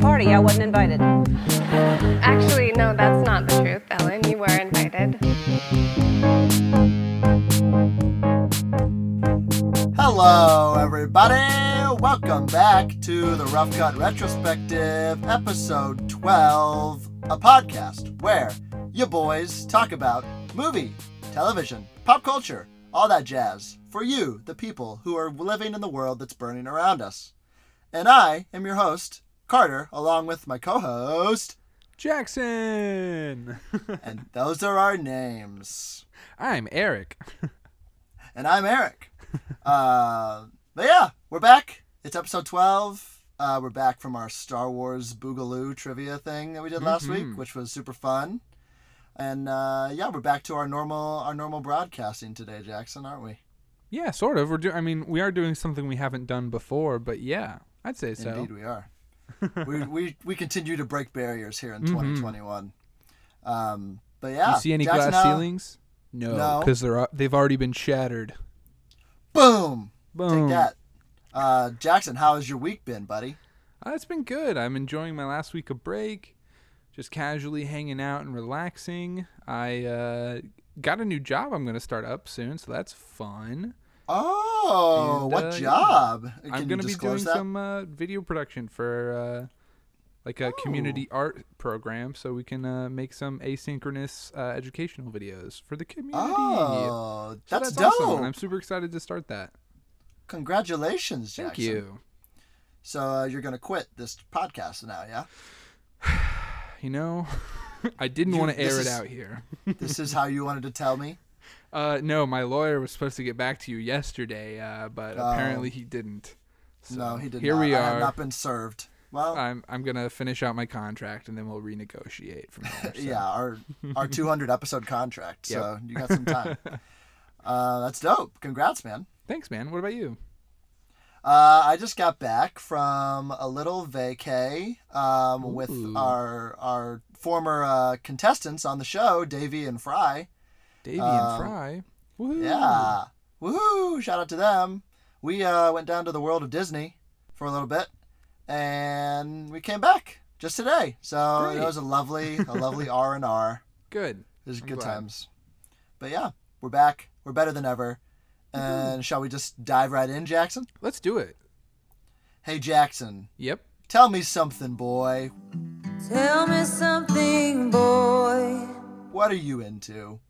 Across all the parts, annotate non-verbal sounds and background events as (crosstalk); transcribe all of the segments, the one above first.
party. I wasn't invited. Actually, no, that's not the truth, Ellen. You were invited. Hello, everybody. Welcome back to the Rough Cut Retrospective, episode 12, a podcast where you boys talk about movie, television, pop culture, all that jazz for you, the people who are living in the world that's burning around us. And I am your host, Carter, along with my co host, Jackson. (laughs) and those are our names. I'm Eric. And I'm Eric. Uh, but yeah, we're back. It's episode 12. Uh, we're back from our Star Wars Boogaloo trivia thing that we did last week, which was super fun. And uh, yeah, we're back to our normal our normal broadcasting today, Jackson, aren't we? Yeah, sort of. We're do- I mean, we are doing something we haven't done before, but yeah, I'd say so. Indeed, we are. We, (laughs) we we continue to break barriers here in 2021. Um, but yeah, Mm-hmm. you see any Jackson, glass ceilings? No, No. because they're they've already been shattered. Boom! Boom. Take that. Uh, Jackson, how has your week been, buddy? Uh, it's been good. I'm enjoying my last week of break, just casually hanging out and relaxing. I uh, got a new job I'm going to start up soon, so that's fun. Oh, And, what uh, yeah. job? Can I'm going to be doing that? some uh, video production for uh, like a Oh. community art program, so we can uh, make some asynchronous uh, educational videos for the community. Oh, So that's, awesome, dope. and I'm super excited to start that. Congratulations, Jackson. Thank you. So uh, you're gonna quit this podcast now, yeah? (sighs) You know, (laughs) I didn't want to air is- it out here. (laughs) this is how you wanted to tell me. Uh, no, my lawyer was supposed to get back to you yesterday, uh, but Oh. apparently he didn't. So no, he did Here not. we I have are. not been served. Well, I'm I'm gonna finish out my contract and then we'll renegotiate from there. (laughs) so. yeah, our our (laughs) 200 episode contract. So Yep. you got some time. (laughs) uh, that's dope. Congrats, man. Thanks, man. What about you? Uh, I just got back from a little vacay um, with our our former uh, contestants on the show, Davey and Fry. Davey Um, and Fry. Woohoo. Yeah. Woohoo! Shout out to them. We uh, went down to the world of Disney for a little bit, and we came back just today. So Great. it was a lovely, a lovely (laughs) R and R. Good. It was I'm good glad. times. But yeah, we're back. We're better than ever. And shall we just dive right in, Jackson? Let's do it. Hey, Jackson, Yep. tell me something, boy. Tell me something, boy. What are you into?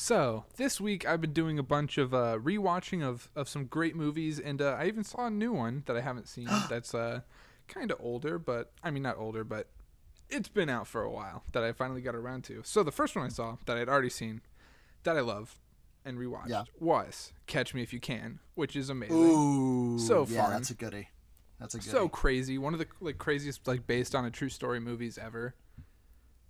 So this week I've been doing a bunch of uh, rewatching of, of some great movies, and uh, I even saw a new one that I haven't seen. (gasps) that's uh, kind of older, but I mean not older, but it's been out for a while that I finally got around to. So the first one I saw that I'd already seen, that I love, and rewatched Yeah. was Catch Me If You Can, which is amazing. Ooh, So fun. yeah, that's a goodie. That's a goodie. so crazy, one of the like craziest like based on a true story movies ever.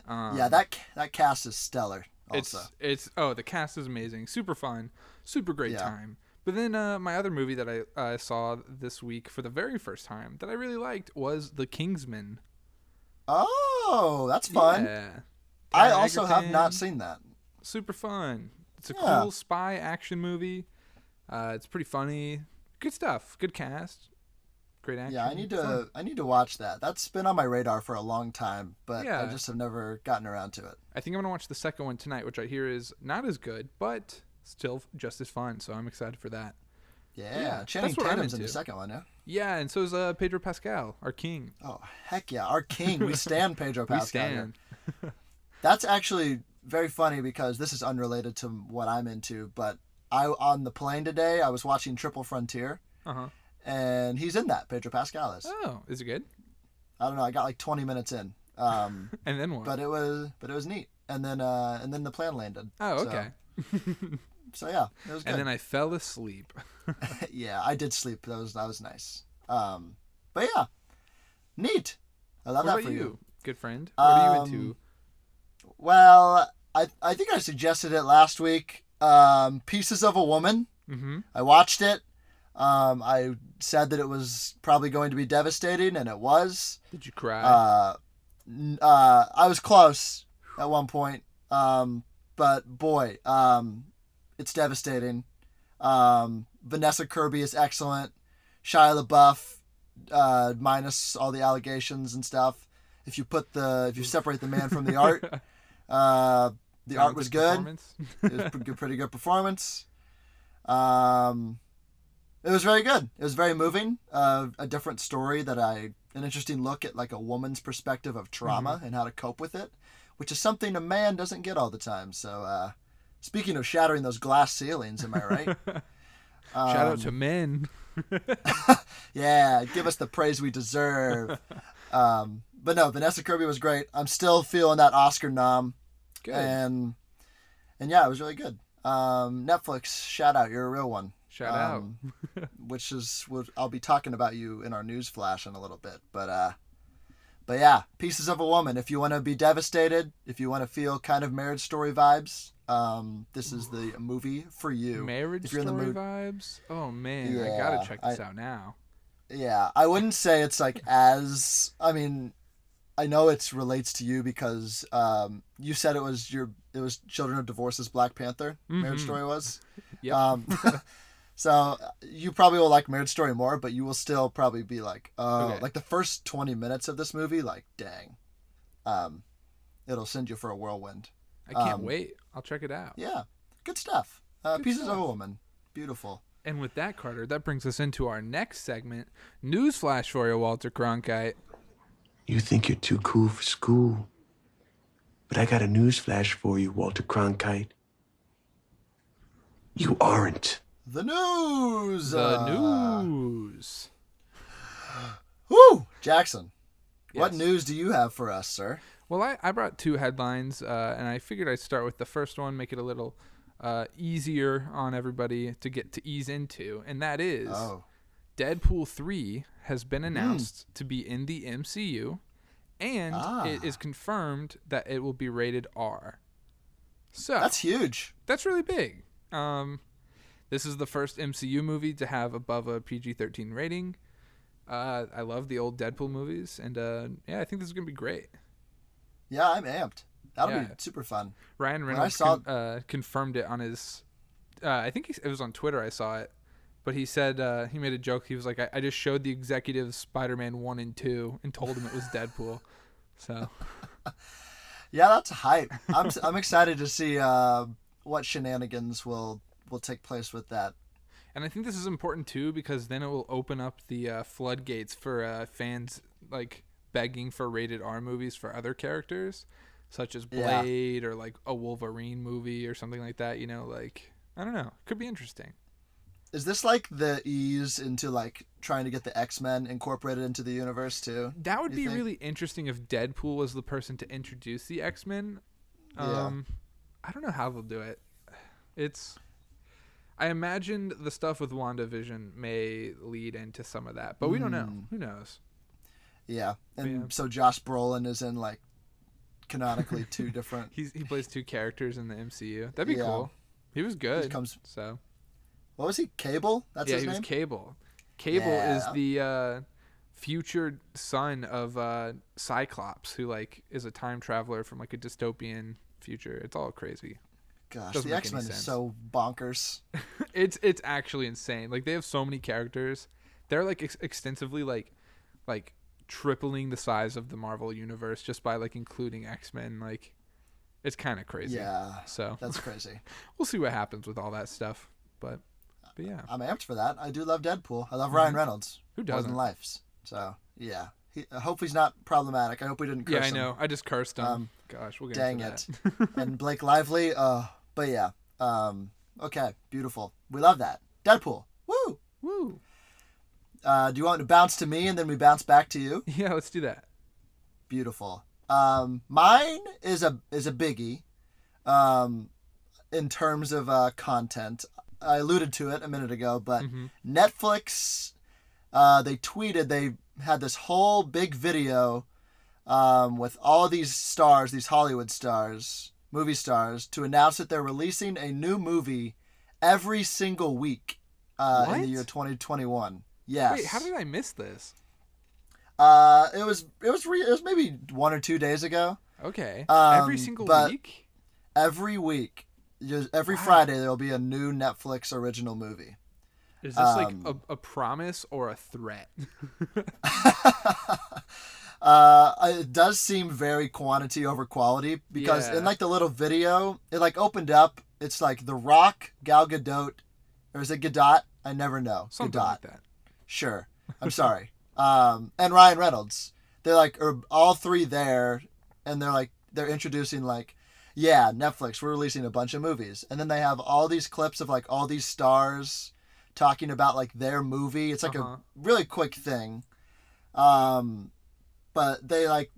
Um, yeah, that that cast is stellar. Also, It's it's oh the cast is amazing, super fun, super great Yeah. time. But then uh, my other movie that I uh, saw this week for the very first time that I really liked was The Kingsman. oh, that's fun. Yeah, I also have not seen that. Super fun. It's a Yeah. cool spy action movie. Uh, it's pretty funny. Good stuff. Good cast. Great action. Yeah, I need to Fun. I need to watch that. That's been on my radar for a long time, but yeah. I just have never gotten around to it. I think I'm gonna watch the second one tonight, which I hear is not as good, but still just as fun. So I'm excited for that. Yeah, Yeah, Channing Tatum's in the second one, yeah. Yeah, and so is uh, Pedro Pascal, our king. Oh heck yeah, our king. We stand Pedro (laughs) Pascal. stand. (laughs) That's actually very funny because this is unrelated to what I'm into, but I on the plane today I was watching Triple Frontier, Uh huh. And he's in that. Pedro Pascal is. Oh, is it good? I don't know. I got like 20 minutes in, um, (laughs) And then what? but it was but it was neat. And then uh, and then the plane landed. oh, okay. (laughs) So, yeah, it was good. and then I fell asleep. (laughs) yeah, I did sleep. That was that was nice. Um, but yeah, neat. I love what that for you, you. good friend? What are you Um, into? Well, I I think I suggested it last week. Um, Pieces of a Woman. Mm-hmm. I watched it. Um, I said that it was probably going to be devastating, and it was. Did you cry? Uh, n- uh, I was close at one point, um, but boy, um, it's devastating. Um, Vanessa Kirby is excellent. Shia LaBeouf uh, minus all the allegations and stuff. If you put the if you separate the man from the art, (laughs) uh, the art was good. It was pretty good, pretty good performance. Um, it was very good. It was very moving. Uh, a different story that I, an interesting look at like a woman's perspective of trauma and how to cope with it, which is something a man doesn't get all the time. So, uh, speaking of shattering those glass ceilings, am I right? (laughs) Shout out Um, to men. (laughs) (laughs) Yeah, give us the praise we deserve. um, but no, Vanessa Kirby was great. I'm still feeling that Oscar nom. Good. and and yeah, it was really good. Um, Netflix, shout out, you're a real one. Shout out. um, (laughs) which is what I'll be talking about you in our news flash in a little bit. But uh, but yeah, Pieces of a Woman. If you want to be devastated, if you want to feel kind of marriage story vibes, um, this is the movie for you. Marriage if you're in the story mood- vibes. Oh man, yeah, I gotta check this I- out now. Yeah, I wouldn't say it's like as I mean, I know it relates to you because um, you said it was your it was Children of Divorce's Black Panther Marriage Mhm. Story was. (laughs) Yep. Um, (laughs) so you probably will like Marriage Story more, but you will still probably be like, oh, Okay. like the first twenty minutes of this movie, like dang, um, it'll send you for a whirlwind. I can't um, wait. I'll check it out. Yeah, good stuff. Uh, Good Pieces of a. Woman, beautiful. And with that, Carter, that brings us into our next segment. Newsflash for you, Walter Cronkite. You think you're too cool for school. But I got a news flash for you, Walter Cronkite. You aren't. The news. The uh, news. Woo, Jackson. What news do you have for us, sir? Well, I, I brought two headlines, uh, and I figured I'd start with the first one, make it a little uh, easier on everybody to get to ease into, and that is Oh, Deadpool 3 has been announced to be in the MCU, and Ah. it is confirmed that it will be rated R. So that's huge. that's really big. Um, this is the first MCU movie to have above a PG-13 rating. Uh, I love the old Deadpool movies, and uh, yeah, I think this is gonna be great. Yeah, I'm amped. That'll Yeah. be super fun. Ryan I Reynolds saw- con- uh, confirmed it on his. Uh, I think he, it was on Twitter. I saw it, but he said uh, he made a joke. He was like, I, "I just showed the executives Spider-Man one and two and told them it was Deadpool." (laughs) So Yeah, that's hype. I'm I'm excited to see uh, what shenanigans will will take place with that. And I think this is important too because then it will open up the uh, floodgates for uh, fans like begging for rated R movies for other characters, such as Yeah. Blade or like a Wolverine movie or something like that. You know, like I don't know, could be interesting. Is this like the ease into like trying to get the X Men incorporated into the universe too? That would be think? really interesting if Deadpool was the person to introduce the X Men. Yeah. Um, I don't know how they'll do it. It's. I imagine the stuff with WandaVision may lead into some of that, but we don't know. Hmm. Who knows? Yeah, and Yeah. so Josh Brolin is in like canonically two (laughs) different. He's he plays two characters in the MCU. That'd be Yeah. cool. He was good. comes- so What was he? Cable? That's yeah, his he name. was Cable. Cable Yeah. is the uh, future son of uh, Cyclops, who like is a time traveler from like a dystopian future. It's all crazy. Gosh, doesn't the X Men is so bonkers. (laughs) it's it's actually insane. Like they have so many characters. They're like ex- extensively like like tripling the size of the Marvel universe just by like including X Men. Like it's kind of crazy. Yeah, So (laughs) that's crazy. we'll see what happens with all that stuff. But but yeah, I'm amped for that. I do love Deadpool. I love Ryan Reynolds. Who doesn't? lives. So yeah, he, I hope he's not problematic. I hope we didn't curse yeah, I him. know. I just cursed him. Um, Gosh, we'll get Dang it. (laughs) and Blake Lively. Uh, but yeah. Um, okay, beautiful. We love that. Deadpool. Woo. Woo. Uh, do you want to bounce to me and then we bounce back to you? (laughs) Yeah, let's do that. Beautiful. Um, mine is a is a biggie. Um, in terms of uh, content, I alluded to it a minute ago, but Mhm. Netflix, uh, they tweeted they had this whole big video um, with all these stars, these Hollywood stars, movie stars, to announce that they're releasing a new movie every single week uh, in the year 2021. Yes. Wait, how did I miss this? Uh, it was it was re- it was maybe one or two days ago. Okay, Um, every single week. Every week, every Wow. Friday, there will be a new Netflix original movie. Is this like Um, a, a promise or a threat? (laughs) (laughs) (laughs) Uh, it does seem very quantity over quality because Yeah. in like the little video, it like opened up. It's like The Rock, Gal Gadot, or is it Gadot? I never know. Something Gadot. like that. Sure. I'm sorry. (laughs) um, and Ryan Reynolds. They're like, are all three there, and they're like, they're introducing like, yeah, Netflix. We're releasing a bunch of movies, and then they have all these clips of like all these stars talking about like their movie. It's like Uh-huh. a really quick thing. Um, but they like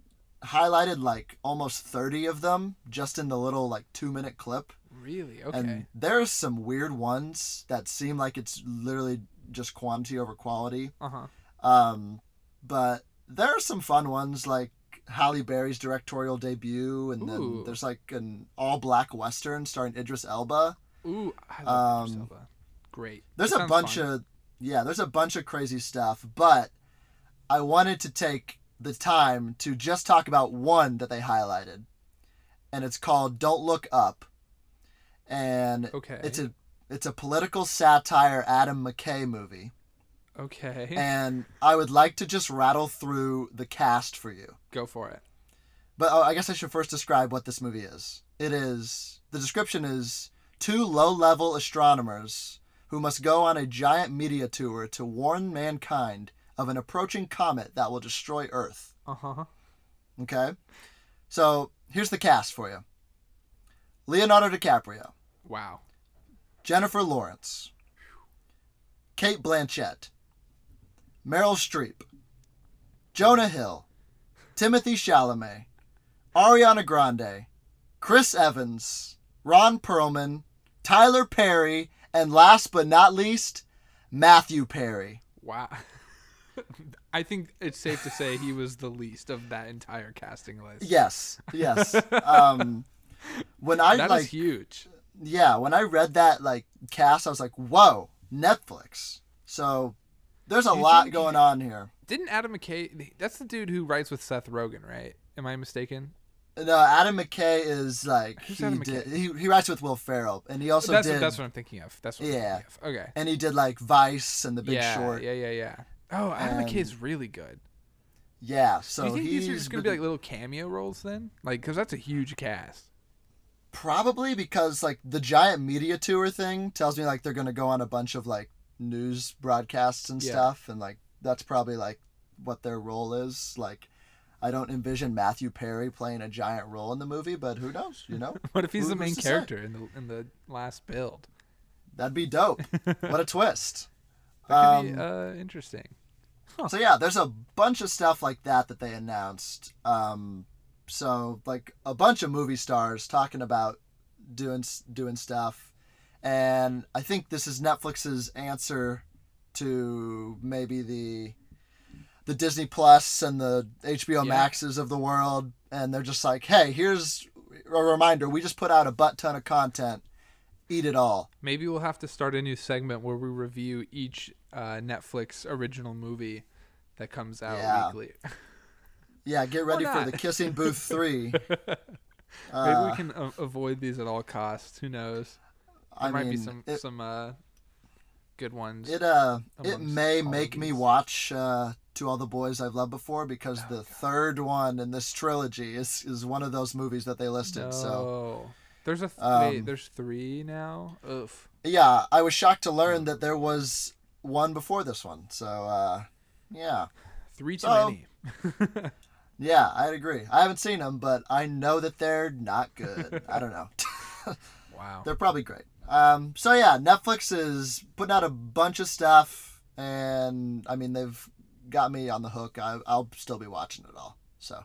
highlighted like almost 30 of them just in the little like two minute clip. Really? Okay. And there's some weird ones that seem like it's literally just quantity over quality. Uh huh. Um, but there are some fun ones like Halle Berry's directorial debut, and then there's like an all black western starring Idris Elba. Ooh, I love Idris Um, Elba. Great. There's a bunch fun. of yeah, there's a bunch of crazy stuff, but I wanted to take the time to just talk about one that they highlighted, and it's called "Don't Look Up," and Okay. it's a it's a political satire Adam McKay movie, Okay. and I would like to just rattle through the cast for you. Go for it. But oh, I guess I should first describe what this movie is. It is the description is two low-level astronomers who must go on a giant media tour to warn mankind of an approaching comet that will destroy Earth. Uh huh. Okay? So, here's the cast for you. Leonardo DiCaprio, Wow. Jennifer Lawrence, Cate Blanchett, Meryl Streep, Jonah Hill, Timothy Chalamet, Ariana Grande, Chris Evans, Ron Perlman, Tyler Perry, and last but not least, Matthew Perry. Wow. (laughs) (laughs) I think it's safe to say he was the least of that entire casting list. Yes, yes. (laughs) um, when I That is like, huge. yeah, when I read that like cast, I was like, whoa, Netflix. So there's a you lot going on here. Didn't Adam McKay? That's the dude who writes with Seth Rogen, right? Am I mistaken? No, Adam McKay is like Who's he did. He, he writes with Will Ferrell, and he also that's did. what, that's what I'm thinking of. That's what Yeah. I'm thinking of. Okay. and he did like Vice and The Big yeah, Short. yeah, yeah, yeah. Oh, Adam And- McKay's really good. Yeah, so Do you think he's these are just gonna be like little cameo roles then? Like, because that's a huge cast. probably because like the giant media tour thing tells me like they're gonna go on a bunch of like news broadcasts and Yeah. stuff, and like that's probably like what their role is. Like, I don't envision Matthew Perry playing a giant role in the movie, but who knows? You know, (laughs) What if he's Who- the main to say? character in the in the last build? that'd be dope. (laughs) what a twist. That could be Um, uh, interesting. So yeah, there's a bunch of stuff like that that they announced. Um, so like a bunch of movie stars talking about doing doing stuff, and I think this is Netflix's answer to maybe the the Disney Plus and the HBO Yeah. Maxes of the world, and they're just like, hey, here's a reminder: we just put out a butt ton of content. Eat it all. Maybe we'll have to start a new segment where we review each uh, Netflix original movie that comes out Yeah. weekly. (laughs) Yeah, get ready for the Kissing Booth (laughs) three. Maybe Uh, we can a- avoid these at all costs. Who knows? There I might mean, be some it- some uh, good ones. It uh, it may make me watch uh, to all the boys I've loved before because the third one in this trilogy is is one of those movies that they listed. no. So there's a th- Um, wait. There's three now. Oof. yeah, I was shocked to learn that there was one before this one. So uh, yeah, Three too So- many. (laughs) yeah, I'd agree. I haven't seen them, but I know that they're not good. I don't know. (laughs) Wow. they're probably great. Um, so yeah, Netflix is putting out a bunch of stuff, and I mean they've got me on the hook. I, I'll still be watching it all. So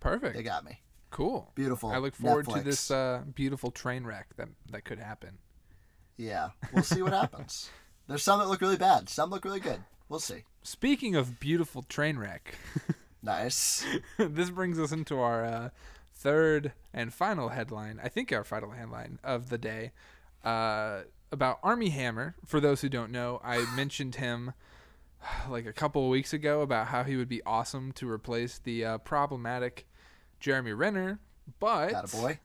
Perfect. they got me. Cool. Beautiful. I look forward to this uh, beautiful train wreck that that could happen. Yeah, we'll see what happens. (laughs) There's some that look really bad. Some look really good. We'll see. Speaking of beautiful train wreck, (laughs) Nice. this brings us into our uh, third and final headline. I think our final headline of the day uh, about Armie Hammer. For those who don't know, I (sighs) mentioned him (sighs) like a couple of weeks ago about how he would be awesome to replace the uh, problematic Jeremy Renner, but Got a boy.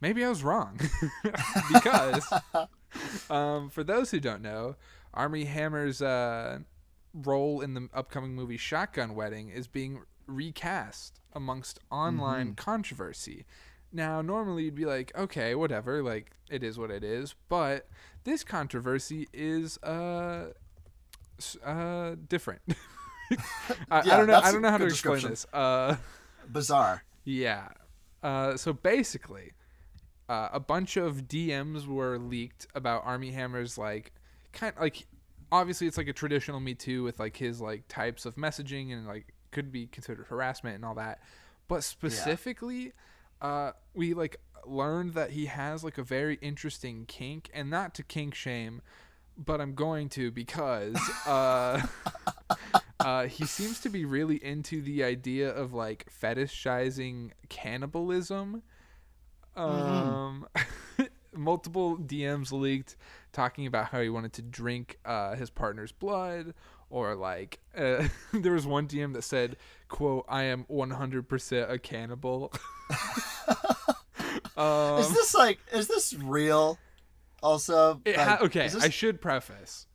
maybe I was wrong (laughs) because (laughs) (laughs) um, for those who don't know, Armie Hammer's uh, role in the upcoming movie Shotgun Wedding is being recast amongst online controversy. Now, normally you'd be like, okay, whatever, like it is what it is, but this controversy is uh, uh, different. (laughs) I, I don't know. I don't know how to explain this. Uh, Bizarre. (laughs) yeah. Uh, so basically, uh, a bunch of DMs were leaked about Armie Hammer's like kind like obviously it's like a traditional Me Too with like his like types of messaging and like could be considered harassment and all that. But specifically, uh, we like learned that he has like a very interesting kink, and not to kink shame, but I'm going to because (laughs) uh, uh, he seems to be really into the idea of like fetishizing cannibalism. Um, (laughs) multiple DMs leaked talking about how he wanted to drink uh, his partner's blood, or like uh, (laughs) there was one DM that said, "quote I am 100% a cannibal." (laughs) um, is this like is this real? Also, like, ha- okay, this- I should preface.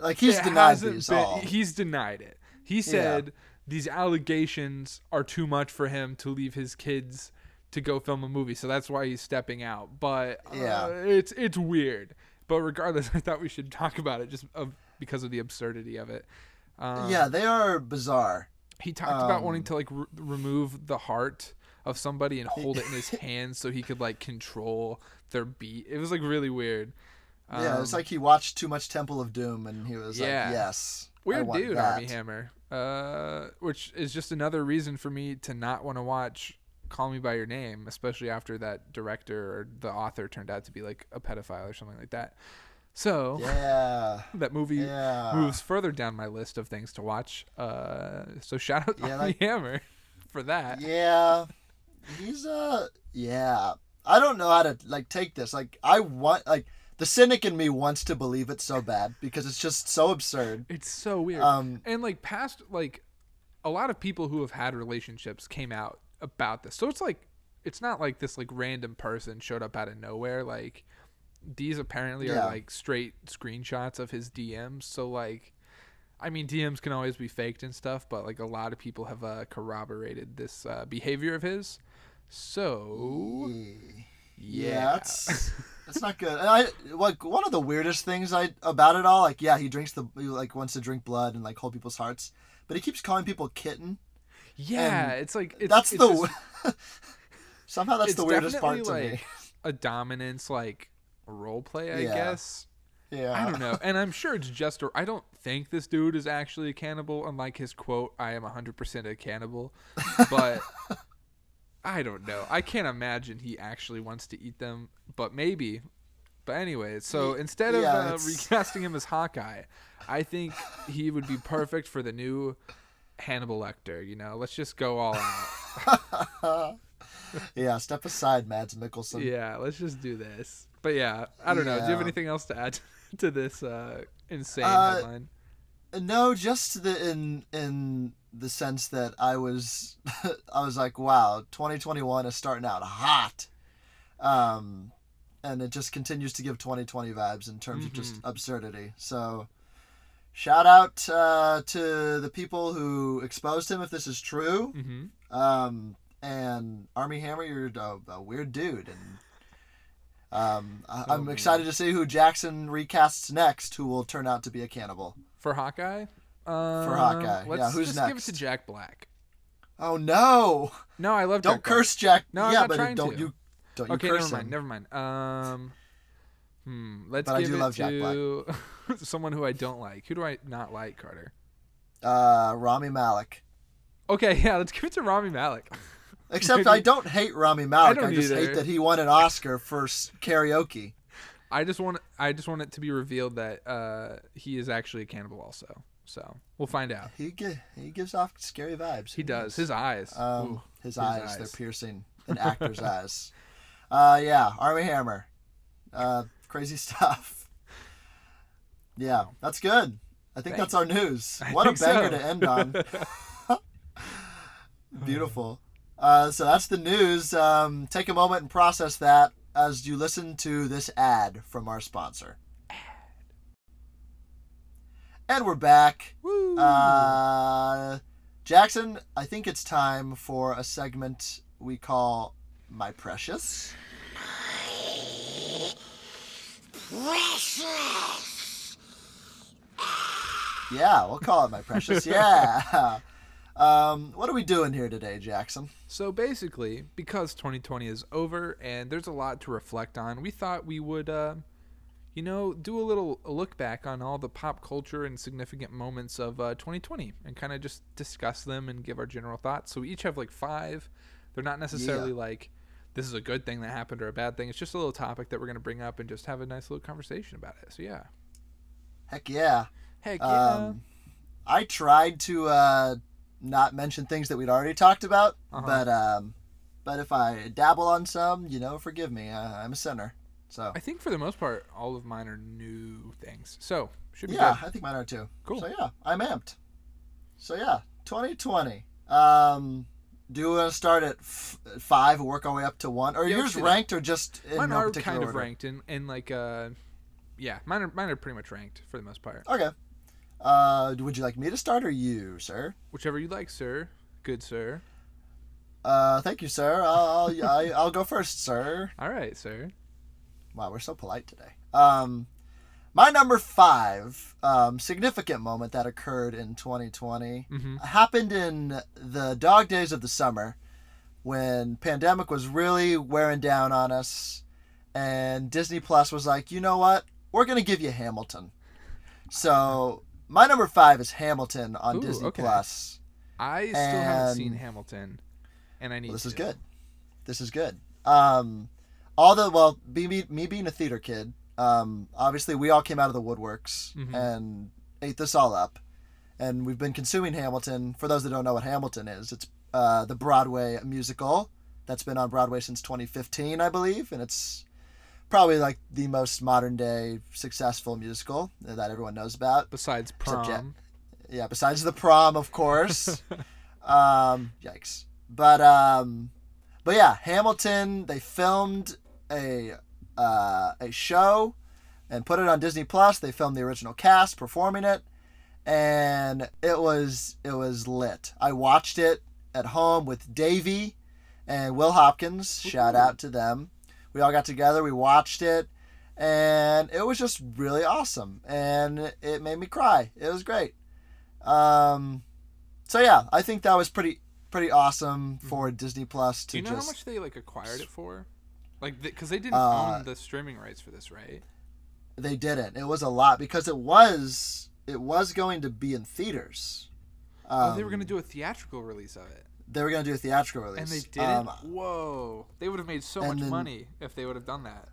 like he's it denied these been- all. He's denied it. He said these allegations are too much for him to leave his kids to go film a movie, so that's why he's stepping out. But uh, Yeah. it's it's weird. But regardless, (laughs) I thought we should talk about it just of, because of the absurdity of it. Um, yeah, they are bizarre. he talked about um, wanting to like re- remove the heart of somebody and hold it in his (laughs) hands so he could like control their beat. It was like really weird. yeah, it's Um, like he watched too much Temple of Doom and he was Yeah. like, "Yes, I Weird want dude, that. Armie Hammer. Uh, which is just another reason for me to not want to watch Call Me by Your Name, especially after that director or the author turned out to be like a pedophile or something like that. So Yeah, (laughs) that movie Yeah. moves further down my list of things to watch. Uh, so shout out Yeah, that- Hammer (laughs) for that. yeah. He's uh, yeah. I don't know how to like take this. Like, I want like the cynic in me wants to believe it so bad because it's just so absurd. It's so weird. Um, and like past like a lot of people who have had relationships came out about this. So it's like it's not like this like random person showed up out of nowhere. Like these apparently Yeah. are like straight screenshots of his DMs. So like I mean DMs can always be faked and stuff, but like a lot of people have uh, corroborated this uh, behavior of his. So Yeah, yeah. that's that's not good. And I like one of the weirdest things I about it all. Like, yeah, he drinks the he, like wants to drink blood and like hold people's hearts, but he keeps calling people kitten. Yeah, and it's like it's, that's it's the this- (laughs) somehow that's the weirdest part to definitely, me. like, a dominance like role play, I Yeah. guess. Yeah, I don't know. And I'm sure it's just a, I don't think this dude is actually a cannibal unlike his quote I am 100% a cannibal. But (laughs) I don't know. I can't imagine he actually wants to eat them, but maybe. But anyway, so instead of Yeah, uh, recasting him as Hawkeye, I think he would be perfect for the new Hannibal Lecter, you know. Let's just go all out. (laughs) (laughs) Yeah, step aside, Mads Mikkelsen. Yeah, let's just do this. But yeah, I don't know. Do you have anything else to add (laughs) to this uh, insane Uh, headline? No, just the in in the sense that I was I was like, wow, 2021 is starting out hot. Um and it just continues to give 2020 vibes in terms of just Mm-hmm. absurdity. So shout out uh, to the people who exposed him if this is true. Mm-hmm. Um and Armie Hammer, you're a, a weird dude and um, I, I'm Oh, excited to see who Jackson recasts next, who will turn out to be a cannibal. For Hawkeye? Um, For Hawkeye, Let's yeah, who's just give it to Jack Black. Oh no! No, I love Don't Jack curse Jack. No, I'm yeah, not but trying don't to. you don't Black. you Okay, curse never mind. him. Never mind. Um, hmm. Let's But I give do it love Jack to (laughs) (laughs) someone who I don't like. Who do I not like, Carter? Uh, Rami Malek. Okay, (laughs) yeah, let's give it to Rami Malek. (laughs) Except I don't hate Rami Malek. I, don't just either. hate that he won an Oscar for karaoke. I just want I just want it to be revealed that uh, he is actually a cannibal also. So we'll find out. He gi- he gives off scary vibes. He does. His eyes. Um, Ooh, his, his eyes, they're piercing. An actor's eyes. Uh, yeah, Armie Hammer. Uh, crazy stuff. Yeah, that's good. I think that's our news. I What a banger so. to end on. (laughs) (laughs) Beautiful. Uh, so that's the news. Um, take a moment and process that as you listen to this ad from our sponsor. And we're back. Woo! Uh, Jackson, I think it's time for a segment we call My Precious. My Precious. (sighs) Yeah, we'll call it My Precious. (laughs) Yeah. Um, what are we doing here today, Jackson? So basically, because 2020 is over and there's a lot to reflect on, we thought we would, uh, you know, do a little look back on all the pop culture and significant moments of uh, 2020 and kind of just discuss them and give our general thoughts. So we each have like five. They're not necessarily Yeah. like this is a good thing that happened or a bad thing. It's just a little topic that we're going to bring up and just have a nice little conversation about it. So yeah. Heck yeah. Heck yeah. Um, I tried to uh, not mention things that we'd already talked about, Uh-huh. but um, but if I dabble on some, you know, forgive me. Uh, I'm a sinner. So I think for the most part, all of mine are new things. So should be yeah, good. I think mine are too. Cool. So yeah, I'm amped. So yeah, 2020. Um, do you want to start at f- five and work our way up to one, or Yeah, yours ranked, or just in mine no are kind of ranked in, in like uh yeah mine are mine are pretty much ranked for the most part Okay. Uh, would you like me to start or you, sir? whichever you like sir good sir Uh, thank you, sir. I'll I'll, (laughs) I- I'll go first, sir. all right sir Wow, we're so polite today. Um, my number five um, significant moment that occurred in 2020 Mhm. happened in the dog days of the summer when pandemic was really wearing down on us, and Disney Plus was like, you know what, we're gonna give you Hamilton. So my number five is Hamilton on Ooh, Disney okay. Plus. i still haven't seen hamilton and i need Well, this is good. This is good. Um, all the well, be, me, me being a theater kid, um, obviously we all came out of the woodworks Mhm. and ate this all up, and we've been consuming Hamilton. For those that don't know what Hamilton is, it's uh, the Broadway musical that's been on Broadway since 2015, I believe, and it's probably like the most modern day successful musical that everyone knows about. besides Except prom Yeah, besides the prom, of course. (laughs) um, yikes. But um, but yeah, Hamilton. They filmed a uh, a show and put it on Disney Plus. They filmed the original cast performing it, and it was it was lit. I watched it at home with Davey and Will Hopkins. Shout out to them. We all got together. We watched it, and it was just really awesome. And it made me cry. It was great. Um, so yeah, I think that was pretty pretty awesome for Disney Plus do to you know just. how much they like acquired it for like because they didn't Uh, own the streaming rights for this right They didn't. It was a lot because it was it was going to be in theaters. oh they were Um, gonna do a theatrical release of it They were going to do a theatrical release, and they didn't Um, whoa. They would have made so much then- money if they would have done that.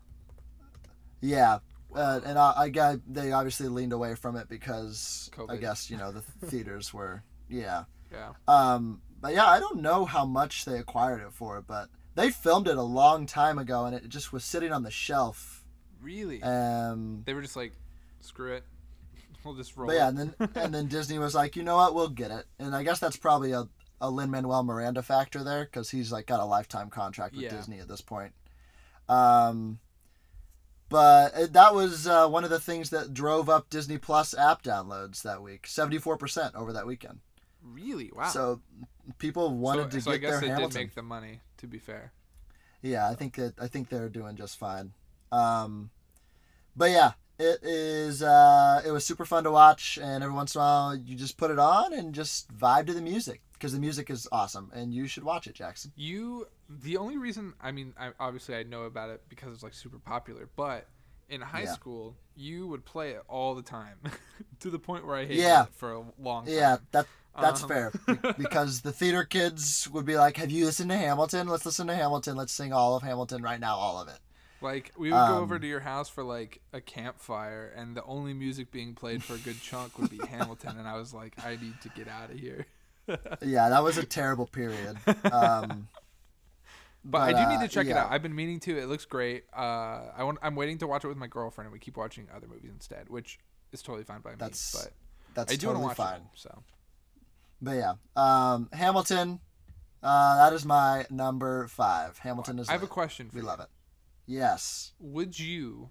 Yeah, uh, and I, I got they obviously leaned away from it because I guess you know the (laughs) theaters were yeah. yeah. Um, but yeah, I don't know how much they acquired it for, but they filmed it a long time ago, and it just was sitting on the shelf. really? Um, they were just like screw it. (laughs) We'll just roll but yeah, and then and then (laughs) Disney was like, you know what, we'll get it, and I guess that's probably a a Lin Manuel Miranda factor there because he's like got a lifetime contract with Yeah. Disney at this point. Um, but that was uh, one of the things that drove up Disney Plus app downloads that week, seventy four percent over that weekend. really wow So people wanted so, to so I guess their they Hamilton. did make the money. To be fair, Yeah, I think that I think they're doing just fine. Um, but yeah, it is. Uh, it was super fun to watch, and every once in a while, you just put it on and just vibe to the music because the music is awesome, and you should watch it, Jackson. you the only reason I mean, I, obviously I know about it because it's like super popular, but in high Yeah. school you would play it all the time (laughs) to the point where I hated Yeah. it for a long time. Yeah, that that's Um, fair (laughs) because the theater kids would be like, "Have you listened to Hamilton? Let's listen to Hamilton. Let's sing all of Hamilton right now, all of it." Like we would go over Um, to your house for like a campfire, and the only music being played for a good chunk would be (laughs) Hamilton, and I was like, I need to get out of here. Yeah, that was a terrible period. Um, (laughs) But, I do need uh, to check it yeah. out. I've been meaning to. It looks great. Uh, I want. I'm waiting to watch it with my girlfriend, and we keep watching other movies instead, which is totally fine by That's me. But That's I do totally want to watch fine. it. So But yeah, um, Hamilton. Uh, that is my number five. Hamilton is. I have a question for We you. love it. Yes. Would you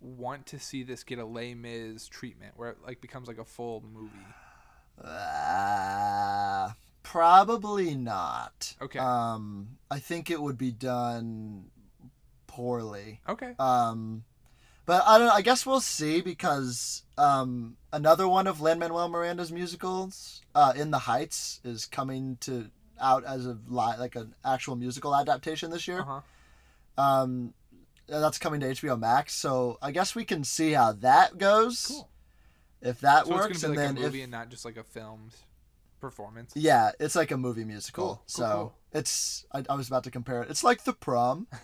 want to see this get a Les Mis treatment where it like becomes like a full movie? Uh, probably not. Okay. Um, I think it would be done poorly. Okay. Um, but I don't. I guess we'll see because um, another one of Lin Manuel Miranda's musicals, uh, In the Heights, is coming to out as a li- like an actual musical adaptation this year. Uh-huh. Um, that's coming to HBO Max. So I guess we can see how that goes. Cool. If that So works, and be like then a movie if and not just like a filmed performance. yeah, it's like a movie musical. Cool, cool, so cool. it's I, I was about to compare it. It's like the prom. (laughs)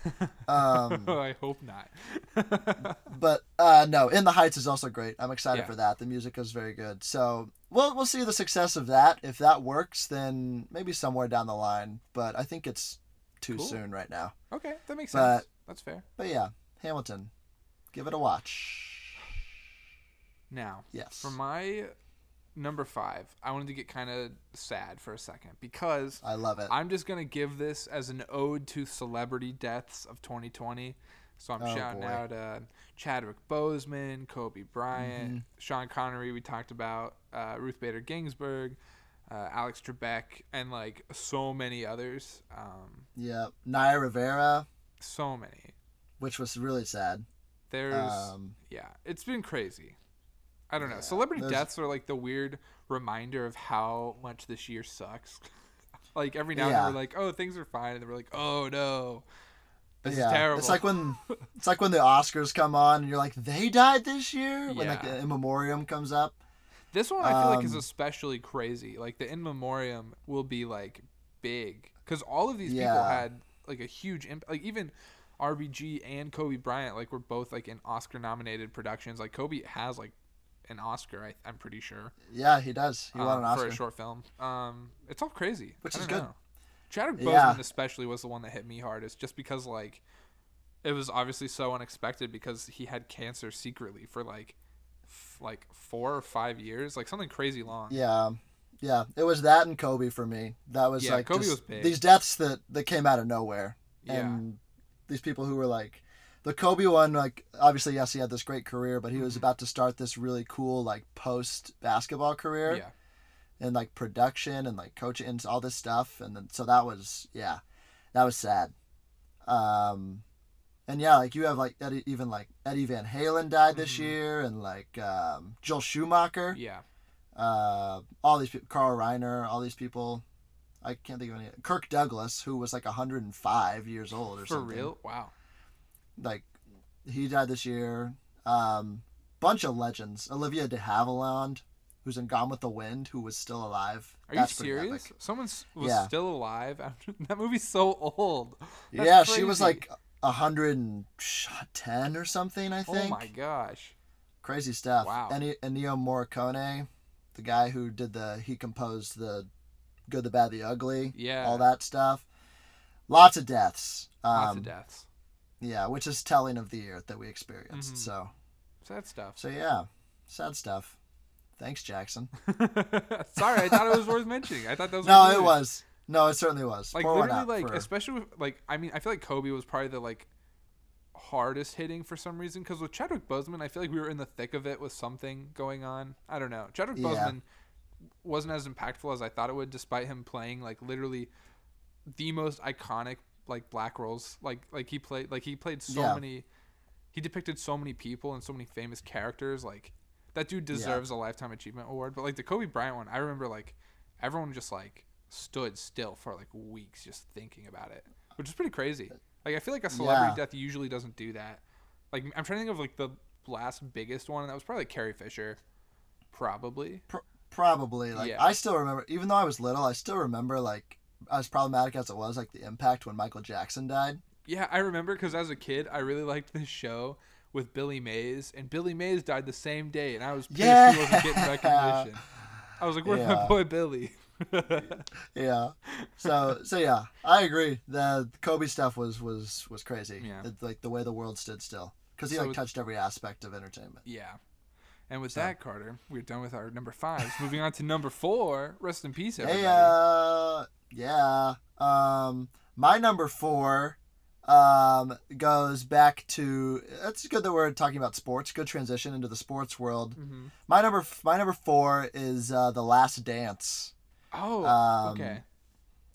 Um, (laughs) I hope not. (laughs) but uh, no, In the Heights is also great. I'm excited Yeah. for that. The music is very good. So we'll we'll see the success of that. If that works, then maybe somewhere down the line. But I think it's too soon right now. okay, that makes But- sense. That's fair. But yeah, Hamilton, give it a watch. Now, Yes. for my number five, I wanted to get kind of sad for a second because I love it. I'm just gonna give this as an ode to celebrity deaths of 2020. So I'm Oh, shouting boy. out uh, Chadwick Boseman, Kobe Bryant, Mm-hmm. Sean Connery. We talked about uh, Ruth Bader Ginsburg, uh, Alex Trebek, and like so many others. Um, yeah, Naya Rivera, so many. which was really sad. There's Um, yeah, it's been crazy. I don't know. Celebrity deaths are like the weird reminder of how much this year sucks. (laughs) like every now and then we're like, oh, things are fine, and then we're like, oh no, this yeah, is terrible. It's like when (laughs) it's like when the Oscars come on and you're like, they died this year. When like Yeah. the in memoriam comes up. this one I feel like is um, especially crazy. Like the in memoriam will be like big because all of these people had like a huge impact. Like even RBG and Kobe Bryant like were both like in Oscar nominated productions. Like Kobe has like an Oscar, I, I'm pretty sure. Yeah, he does. He won um, an Oscar. for a short film. Um, it's all crazy, Which is good. know. Chadwick Yeah. Boseman especially was the one that hit me hardest, just because like it was obviously so unexpected because he had cancer secretly for like f- like four or five years, like something crazy long. Yeah, yeah. It was that and Kobe for me. That was Yeah, like Kobe was big. these deaths that that came out of nowhere, Yeah. and these people who were like. The Kobe one, like obviously, yes, he had this great career, but he was about to start this really cool, like post basketball career. Mm-hmm. Yeah, and like production and like coaching and all this stuff and then so that was yeah that was sad um and yeah like you have like Eddie, even like eddie van halen died this Mhm. year and like um joel schumacher yeah. uh all these people carl reiner all these people i can't think of any kirk douglas who was like 105 years old or For something real? Wow. Like he died this year um bunch of legends olivia de havilland who's in gone with the wind who was still alive Are That's you serious? Someone was Yeah. still alive after (laughs) that movie's so old. That's yeah, she was like a hundred and ten or something. I think. Oh my gosh. Crazy stuff. Wow. And Ennio Morricone, the guy who did the he composed the Good, the Bad, the Ugly. Yeah. All that stuff. Lots of deaths. Um, Lots of deaths. Yeah, which is telling of the year that we experienced. Mhm. So, Sad stuff. so yeah, sad stuff. Thanks, Jackson. (laughs) Sorry, I thought it was worth mentioning. I thought that was No, it was. No, it certainly was. like Pour literally like for- especially with, like I mean I feel like Kobe was probably the like hardest hitting for some reason because with Chadwick Boseman I feel like we were in the thick of it with something going on. I don't know. Chadwick Yeah. Boseman wasn't as impactful as I thought it would, despite him playing like literally the most iconic like black roles. Like like he played like he played so Yeah. many. He depicted so many people and so many famous characters. Like that dude deserves a lifetime achievement award. But like the Kobe Bryant one, I remember like everyone just like stood still for like weeks just thinking about it, which is pretty crazy. Like I feel like a celebrity Yeah. death usually doesn't do that. Like I'm trying to think of like the last biggest one, and that was probably Carrie Fisher, probably. Pr- probably like Yeah. I still remember even though I was little I still remember like as problematic as it was like the impact when Michael Jackson died Yeah, I remember because as a kid, I really liked this show with Billy Mays, and Billy Mays died the same day, and I was pissed he wasn't getting recognition. I was like, "Where's my boy Billy?" (laughs) yeah so so yeah I agree the Kobe stuff was was was crazy Yeah. It's like the way the world stood still because he So like it- touched every aspect of entertainment yeah. And with that, Carter, we're done with our number fives. Moving on to number four. Rest in peace, everybody. hey uh yeah um my number four um, goes back to. It's good that we're talking about sports. Good transition into the sports world. Mm-hmm. My number, my number four is uh, the Last Dance. Oh, Um, okay.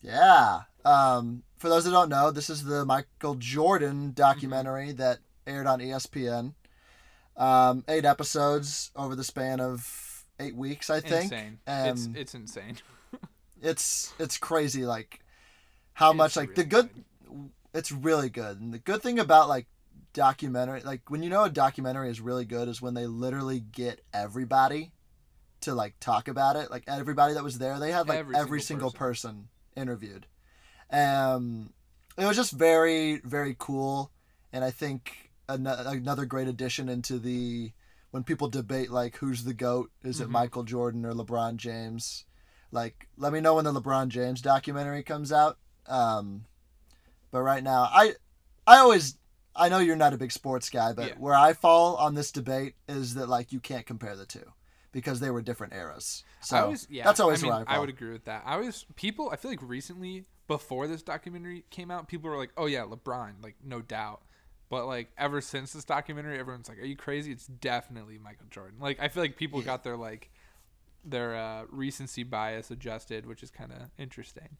Yeah. Um, for those that don't know, this is the Michael Jordan documentary that aired on ESPN. Um, eight episodes over the span of eight weeks, I think. Insane. Um, it's it's insane. (laughs) it's it's crazy like how It's much like the really good it's really good. And the good thing about like documentary like when you know a documentary is really good is when they literally get everybody to like talk about it. Like everybody that was there they had like Every every, single single, person. interviewed. Um it was just very very cool. And i think an- another great addition into the when people debate like who's the goat? Is it Mhm. michael jordan or lebron james like let me know when the lebron james documentary comes out um but right now i i always i know you're not a big sports guy but Yeah. where i fall on this debate is that like you can't compare the two because they were different eras so I always, yeah, that's always I mean, where i fall would agree with that. I always people. I feel like recently, before this documentary came out, people were like, "Oh yeah, LeBron, like no doubt." But like ever since this documentary, everyone's like, "Are you crazy?" It's definitely Michael Jordan. Like I feel like people Yeah. got their like their uh, recency bias adjusted, which is kind of interesting.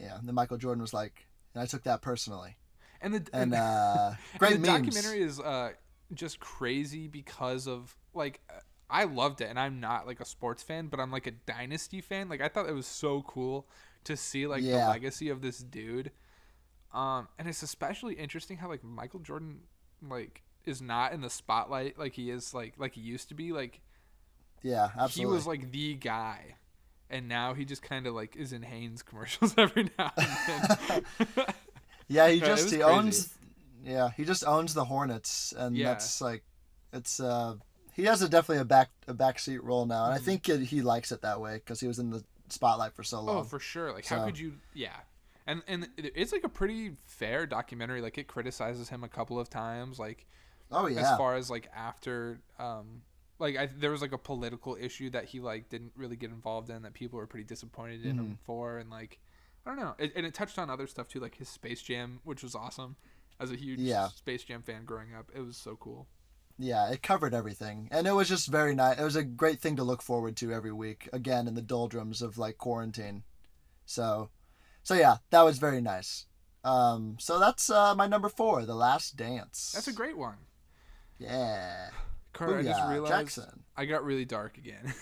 yeah and then michael jordan was like and i took that personally. And the and uh (laughs) and the memes. documentary is uh just crazy because of like I loved it and I'm not like a sports fan but I'm like a dynasty fan. Like I thought it was so cool to see like the legacy of this dude. Um and it's especially interesting how like Michael Jordan like is not in the spotlight like he is like like he used to be. Like yeah absolutely he was like the guy and now he just kind of like is in Hanes commercials (laughs) every now and then (laughs) Yeah, he (laughs) just he crazy. owns. Yeah, he just owns the Hornets, and Yeah. that's like, it's uh, he has a definitely a back a backseat role now, and I Mhm. think it, he likes it that way because he was in the spotlight for so long. Oh, for sure. Like, how could you? Yeah, and and it's like a pretty fair documentary. Like, it criticizes him a couple of times. Like, oh yeah, as far as like after, um, like I, there was like a political issue that he like didn't really get involved in that people were pretty disappointed in Mm-hmm. him for, and like I don't know. It, and it touched on other stuff too, like his Space Jam, which was awesome. As a huge Yeah. Space Jam fan growing up, it was so cool. yeah, it covered everything, and it was just very nice. It was a great thing to look forward to every week. Again, in the doldrums of like quarantine, so, so yeah, that was very nice. Um, so that's uh, my number four, The Last Dance. That's a great one. yeah. Carter, I just realized Jackson. I got really dark again.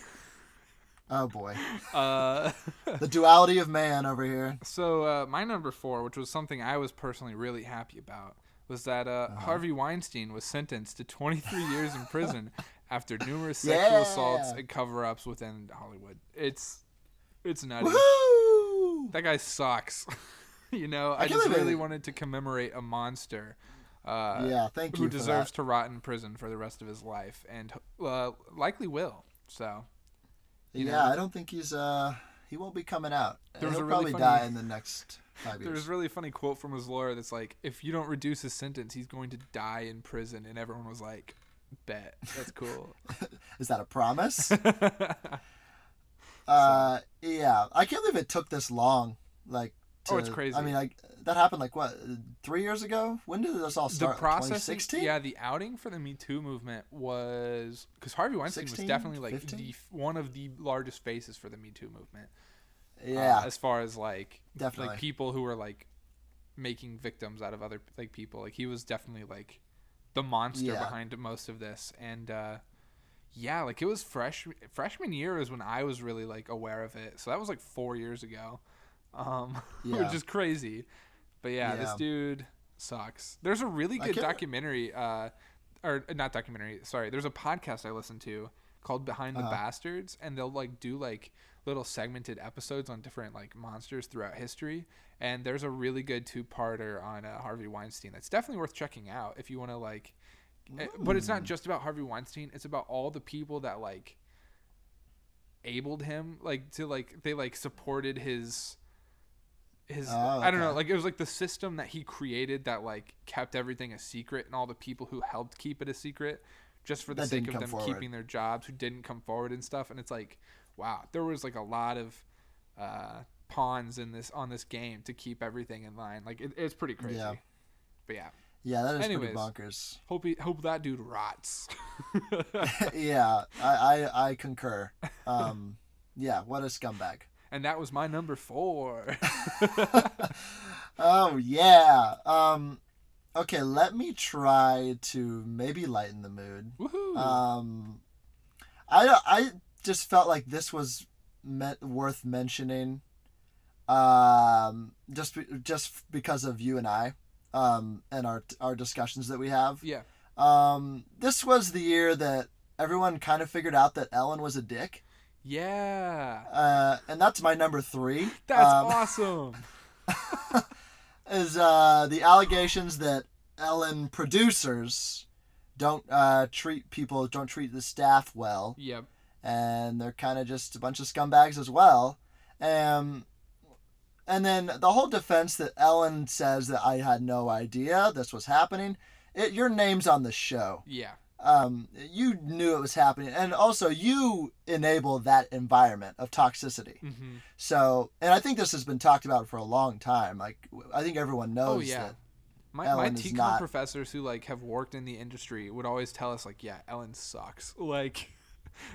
Oh boy, (laughs) uh, (laughs) the duality of man over here. So uh, my number four, which was something I was personally really happy about, was that uh, Uh-huh. Harvey Weinstein was sentenced to 23 years in prison (laughs) after numerous sexual assaults and cover-ups within Hollywood. It's it's nutty. Woohoo! That guy sucks. you know, I, can't just really it. wanted to commemorate a monster. Uh, Yeah, thank who you for deserves that. to rot in prison for the rest of his life, and uh, likely will. So you yeah, know. I don't think he's uh he won't be coming out. There He'll a really probably funny- die in the next five There was a really funny quote from his lawyer that's like, if you don't reduce his sentence, he's going to die in prison. And everyone was like, bet. That's (laughs) cool. Is that a promise? (laughs) uh, yeah, I can't believe it took this long. Like, Oh, it's to- crazy. I mean, like that happened like what three years ago? When did this all start? the process, 2016. yeah, the outing for the Me Too movement was because Harvey Weinstein 16, was definitely like 15? the one of the largest faces for the Me Too movement. uh, yeah, as far as like Definitely. like people who were like making victims out of other like people, like he was definitely like the monster Yeah. behind most of this, and uh, yeah, like it was fresh freshman year is when I was really like aware of it. So that was like four years ago, um, (laughs) Yeah. which is crazy. But yeah, this dude sucks. There's a really good documentary, uh, or not documentary. Sorry, there's a podcast I listen to called Behind the Uh-huh. Bastards, and they'll like do like little segmented episodes on different like monsters throughout history. And there's a really good two-parter on uh, Harvey Weinstein that's definitely worth checking out if you want to like. eh, But it's not just about Harvey Weinstein. It's about all the people that like abled him, like to like they like supported his his Oh, I don't know, like it was like the system that he created that like kept everything a secret and all the people who helped keep it a secret just for the That sake of them forward. keeping their jobs who didn't come forward and stuff and it's like wow, there was like a lot of uh pawns in this on this game to keep everything in line. Like it, it's pretty crazy. Yeah. But yeah, Yeah, that is Anyways. pretty bonkers. hope he, hope that dude rots. (laughs) yeah, I, I I concur. Um, yeah, what a scumbag. And that was my number four. (laughs) Oh yeah. Um, okay, let me try to maybe lighten the mood. Woohoo! Um, I I just felt like this was meant worth mentioning. Um, just just because of you and I, um, and our our discussions that we have. yeah. Um, this was the year that everyone kind of figured out that Ellen was a dick. Yeah. Uh, and that's my number three. That's um, awesome. (laughs) Is uh, the allegations that Ellen producers don't uh, treat people, don't treat the staff well, Yep. and they're kind of just a bunch of scumbags as well. Um, and then the whole defense that Ellen says that I had no idea this was happening. It, your name's on the show. Yeah. Um, you knew it was happening, and also you enable that environment of toxicity. hmm So, and I think this has been talked about for a long time. Like, I think everyone knows Oh yeah. that. My, my Ellen TCOM not- professors who like have worked in the industry would always tell us like, yeah, Ellen sucks. (laughs) Like,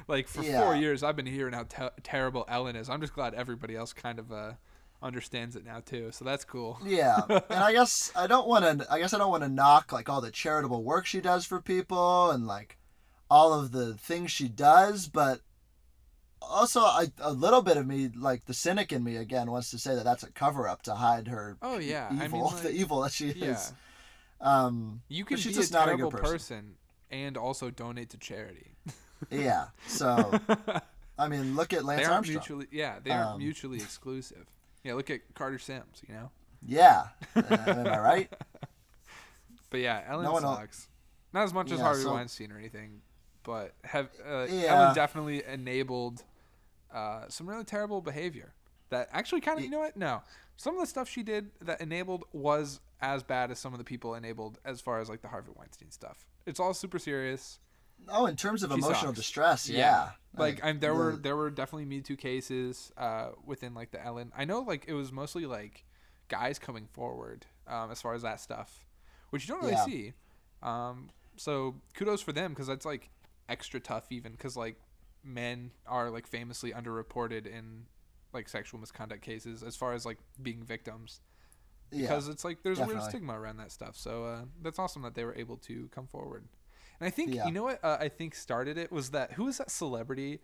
like for four years I've been hearing how te- terrible Ellen is. I'm just glad everybody else kind of uh, understands it now too. So that's cool. Yeah, (laughs) and I guess I don't want to. I guess I don't want to knock like all the charitable work she does for people and like all of the things she does, but also I, a little bit of me, like the cynic in me, again wants to say that that's a cover up to hide her. Oh yeah. evil, I mean, (laughs) like, the evil that she yeah. is. Um, You can she's be a just not a good person. person. and also donate to charity. (laughs) yeah. So, I mean, look at they Lance aren't Armstrong. mutually yeah, they aren't Um, mutually exclusive. Yeah, look at Carter Sims, you know? Yeah. Uh, am I right? (laughs) But yeah, Ellen No sucks. Not as much as Harvey so- Weinstein or anything, but have uh, Yeah. Ellen definitely enabled uh, some really terrible behavior. That actually kind of you know what? No, some of the stuff she did that enabled was as bad as some of the people enabled as far as like the Harvey Weinstein stuff. It's all super serious. Oh, in terms of She emotional sucks. distress, yeah. Like, I'm, there were there were definitely Me Too cases uh, within like the Ellen. I know like it was mostly like guys coming forward um, as far as that stuff, which you don't really Yeah. see. Um, so kudos for them because that's like extra tough even because like men are like famously underreported in like sexual misconduct cases as far as like being victims yeah. because it's like there's a weird stigma around that stuff. So uh, that's awesome that they were able to come forward. And I think Yeah. you know what uh, I think started it was that who was that celebrity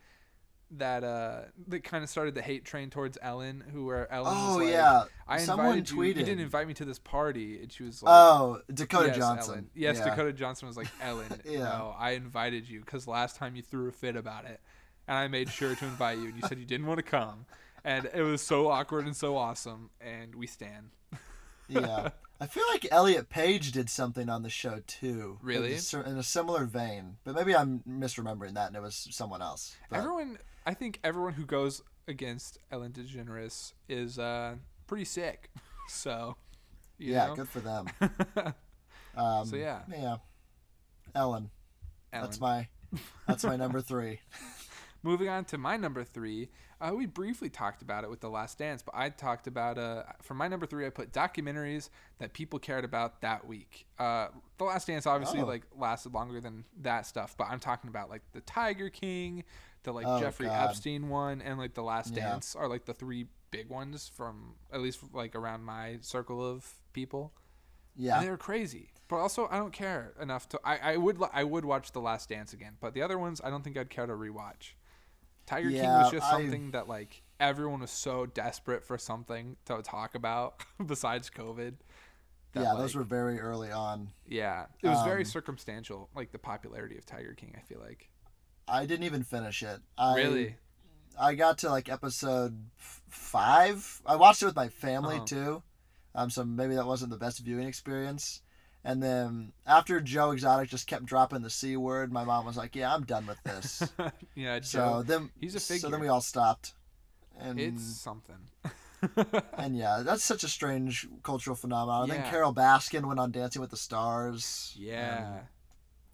that uh that kind of started the hate train towards Ellen, who where Ellen Oh like, yeah, I someone invited you. You didn't invite me to this party, and she was like, oh, Dakota yes, Johnson. Ellen. Yes, yeah. Dakota Johnson was like, (laughs) Ellen, Yeah. no, I invited you because last time you threw a fit about it, and I made sure to invite you, and you said you didn't want to come, and it was so awkward and so awesome, and we stand. (laughs) yeah. I feel like Elliot Page did something on the show too. Really? In a similar vein, but maybe I'm misremembering that, and it was someone else. But, Everyone, I think everyone who goes against Ellen DeGeneres is uh, pretty sick. (laughs) So, you yeah, know? good for them. (laughs) Um, So, yeah. yeah. Ellen, Ellen. that's my that's my number three. (laughs) Moving on to my number three, uh, we briefly talked about it with The Last Dance, but I talked about, uh, for my number three, I put documentaries that people cared about that week. Uh, the Last Dance obviously Oh. like lasted longer than that stuff, but I'm talking about like the Tiger King, the like Oh, Jeffrey God. Epstein one, and like The Last Yeah. Dance are like the three big ones from at least like around my circle of people. Yeah. And they were crazy. But also, I don't care enough to. I, I would I would watch The Last Dance again, but the other ones I don't think I'd care to rewatch. Tiger King was just I- something that like everyone was so desperate for something to talk about (laughs) besides COVID. that, yeah, those were very early on. Yeah, it was very um, circumstantial, like the popularity of Tiger King. I feel like I didn't even finish it. I, really. I got to like episode five. I watched it with my family Uh-huh. too, um, so maybe that wasn't the best viewing experience. And then after Joe Exotic just kept dropping the c word, my mom was like, "Yeah, I'm done with this." (laughs) yeah, so Joe, then he's a figure. So then we all stopped. And it's something. (laughs) and yeah, that's such a strange cultural phenomenon. And Yeah. then Carole Baskin went on Dancing with the Stars. yeah.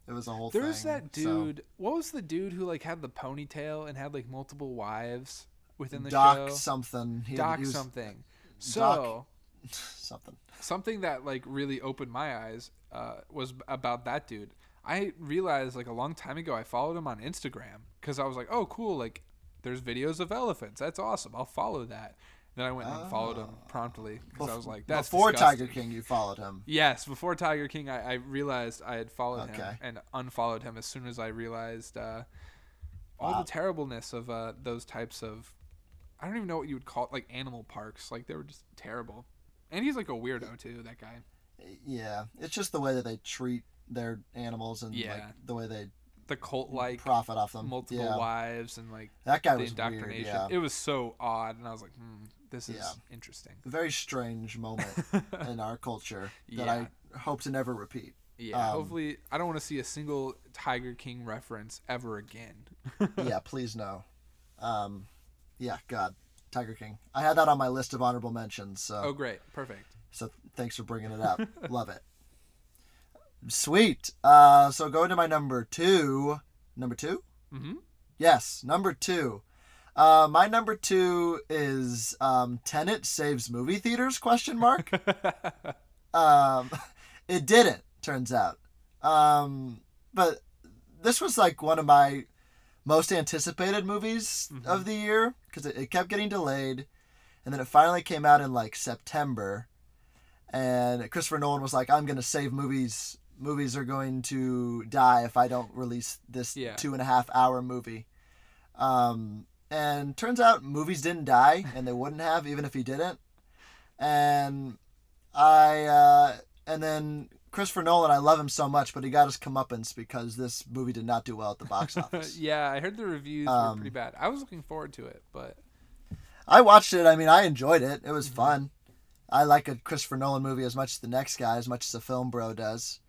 it was a whole There thing. was that so- dude. What was the dude who like had the ponytail and had like multiple wives within the show? Doc show? something. He, Doc he was- something. So (laughs) something. something that like really opened my eyes uh, was about that dude. I realized like a long time ago I followed him on Instagram because I was like, oh cool, like there's videos of elephants. That's awesome. I'll follow that. Then I went and unfollowed him promptly because I was like, that's Before disgusting. Tiger King, you followed him. Yes, before Tiger King, I, I realized I had followed him and unfollowed him as soon as I realized uh, all Wow. the terribleness of uh, those types of. I don't even know what you would call it, like animal parks. Like they were just terrible. And he's like a weirdo too. That guy. Yeah, it's just the way that they treat their animals and like the way they The cult like profit off them. multiple yeah. wives and like That guy the was weird. indoctrination. Yeah, It was so odd, and I was like, hmm, this is Yeah. interesting. a very strange moment (laughs) in our culture that Yeah. I hope to never repeat. Yeah, Um, hopefully, I don't want to see a single Tiger King reference ever again. (laughs) yeah, please no. Um, yeah, God, Tiger King. I had that on my list of honorable mentions. So, oh, great, perfect. so thanks for bringing it up. (laughs) Love it. Sweet. Uh, so going to my number two. Number 2 Mm-hmm. Yes, number two. Uh, my number two is um, Tenet saves movie theaters? Question mark. (laughs) um, (laughs) it didn't. Turns out. Um, but this was like one of my most anticipated movies of the year because it, it kept getting delayed, and then it finally came out in like September, and Christopher Nolan was like, "I'm gonna save movies. Movies are going to die if I don't release this Yeah. two and a half hour movie." Um, and turns out movies didn't die, (laughs) and they wouldn't have even if he didn't. And I, uh, and then Christopher Nolan, I love him so much, but he got his comeuppance because this movie did not do well at the box (laughs) office. yeah, I heard the reviews were Um, pretty bad. I was looking forward to it, but I watched it. I mean, I enjoyed it. It was Mm-hmm. fun. I like a Christopher Nolan movie as much as the next guy, as much as a film bro does.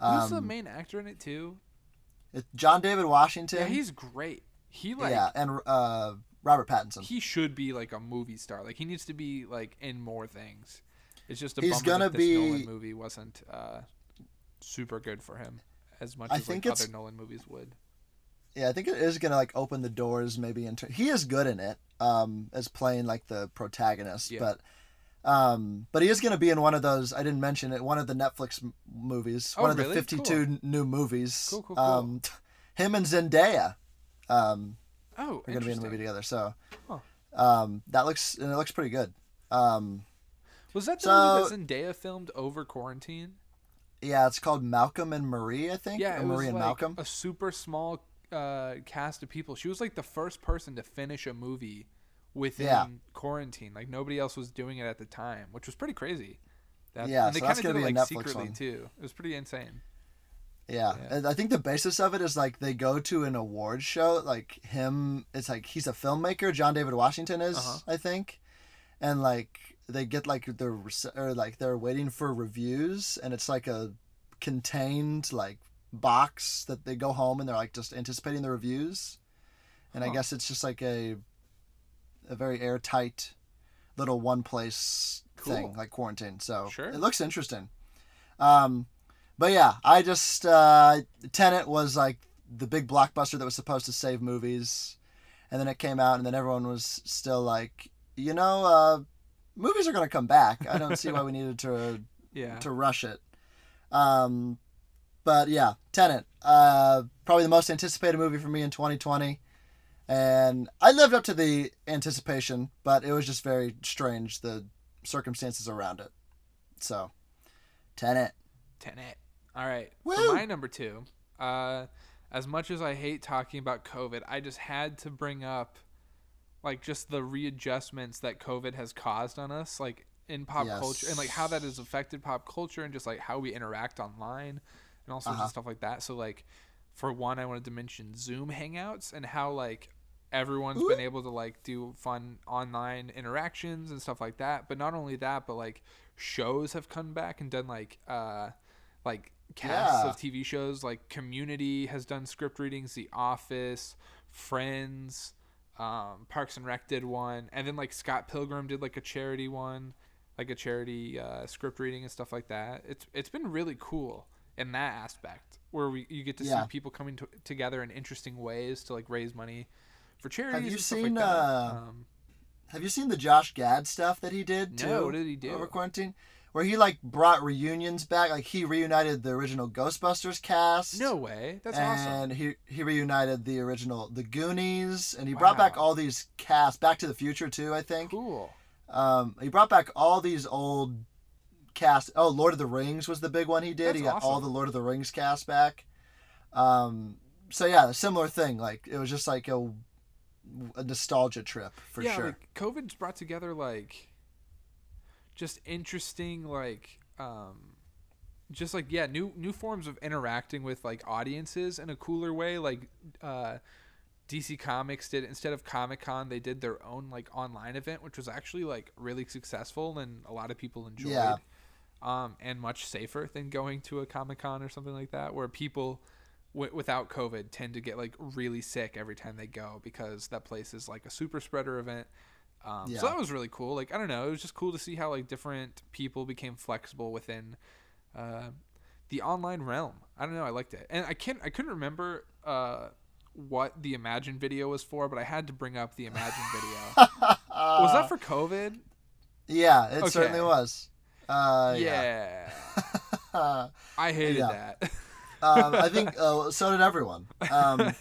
who's the Um, main actor in it too? It's John David Washington. Yeah, he's great. He like yeah, and uh, Robert Pattinson. he should be like a movie star. Like he needs to be like in more things. It's just a He's bummer gonna that this be- Nolan movie wasn't uh, super good for him as much I as think like other Nolan movies would. Yeah, I think it is gonna like open the doors maybe into he is good in it, um, as playing like the protagonist, Yeah. but um, but he is gonna be in one of those I didn't mention it, one of the Netflix m- movies, Oh, one of the fifty two new movies. Cool, cool, cool. Um, (laughs) him and Zendaya, um, Oh, are gonna be in the movie together, so Huh. um, that looks and it looks pretty good. Um, Was that the So- movie that Zendaya filmed over quarantine? yeah, it's called Malcolm and Marie, I think. Yeah, or it was Marie and like Malcolm. a super small uh, cast of people. She was like the first person to finish a movie within Yeah. quarantine. Like nobody else was doing it at the time, which was pretty crazy. That, Yeah, and they so that's kinda gonna did it a like Netflix secretly one. too. It was pretty insane. Yeah. Yeah. I think the basis of it is like they go to an awards show. Like him, it's like he's a filmmaker. John David Washington is, Uh-huh. I think, and like they get like the rece- or like they're waiting for reviews, and it's like a contained like box that they go home and they're like just anticipating the reviews, and I guess it's just like a a very airtight little one place thing like quarantine. So Sure. it looks interesting. Um, but yeah, I just uh, Tenet was like the big blockbuster that was supposed to save movies, and then it came out, and then everyone was still like, you know, uh, movies are gonna come back. I don't see why we needed to (laughs) Yeah. to rush it. Um, but yeah, Tenet, uh, probably the most anticipated movie for me in 2020, and I lived up to the anticipation, but it was just very strange the circumstances around it. So, Tenet. Tenet. All right. Woo! For my number two, uh, as much as I hate talking about COVID, I just had to bring up like just the readjustments that COVID has caused on us, like in pop Yes. culture and like how that has affected pop culture and just like how we interact online and all sorts Uh-huh. of stuff like that. So like for one I wanted to mention Zoom hangouts and how like everyone's been able to like do fun online interactions and stuff like that. But not only that, but like shows have come back and done like uh like casts Yeah. of TV shows like Community has done script readings, The Office, Friends, um, Parks and Rec did one, and then like Scott Pilgrim did like a charity one, like a charity uh, script reading and stuff like that. It's it's been really cool in that aspect where we you get to Yeah. see people coming to, together in interesting ways to like raise money for charities. you and stuff seen, like uh, Um, have you seen the Josh Gad stuff that he did too? No, what did he do? over quarantine? Where he like brought reunions back, like he reunited the original Ghostbusters cast. No way. That's and awesome. And he he reunited the original The Goonies, and he brought back all these casts. Back to the Future too, I think. Cool. Um, he brought back all these old cast. Oh, Lord of the Rings was the big one he did. That's he got all the Lord of the Rings cast back. Um, so yeah, a similar thing. Like it was just like a, a nostalgia trip for yeah, sure. like COVID's brought together like just interesting like um just like yeah, new new forms of interacting with like audiences in a cooler way. Like uh DC Comics did instead of Comic Con, they did their own like online event, which was actually like really successful and a lot of people enjoyed. Yeah. Um, and much safer than going to a Comic Con or something like that, where people w- without COVID tend to get like really sick every time they go because that place is like a super spreader event. Um, Yeah. So that was really cool. Like I don't know, it was just cool to see how like different people became flexible within uh, the online realm. I don't know, I liked it, and I can't, I couldn't remember uh, what the Imagine video was for, but I had to bring up the Imagine video. (laughs) was that for COVID? yeah, it Okay. certainly was. Uh, yeah. yeah. (laughs) I hated Yeah. that. um, I think (laughs) uh, so did everyone. Um,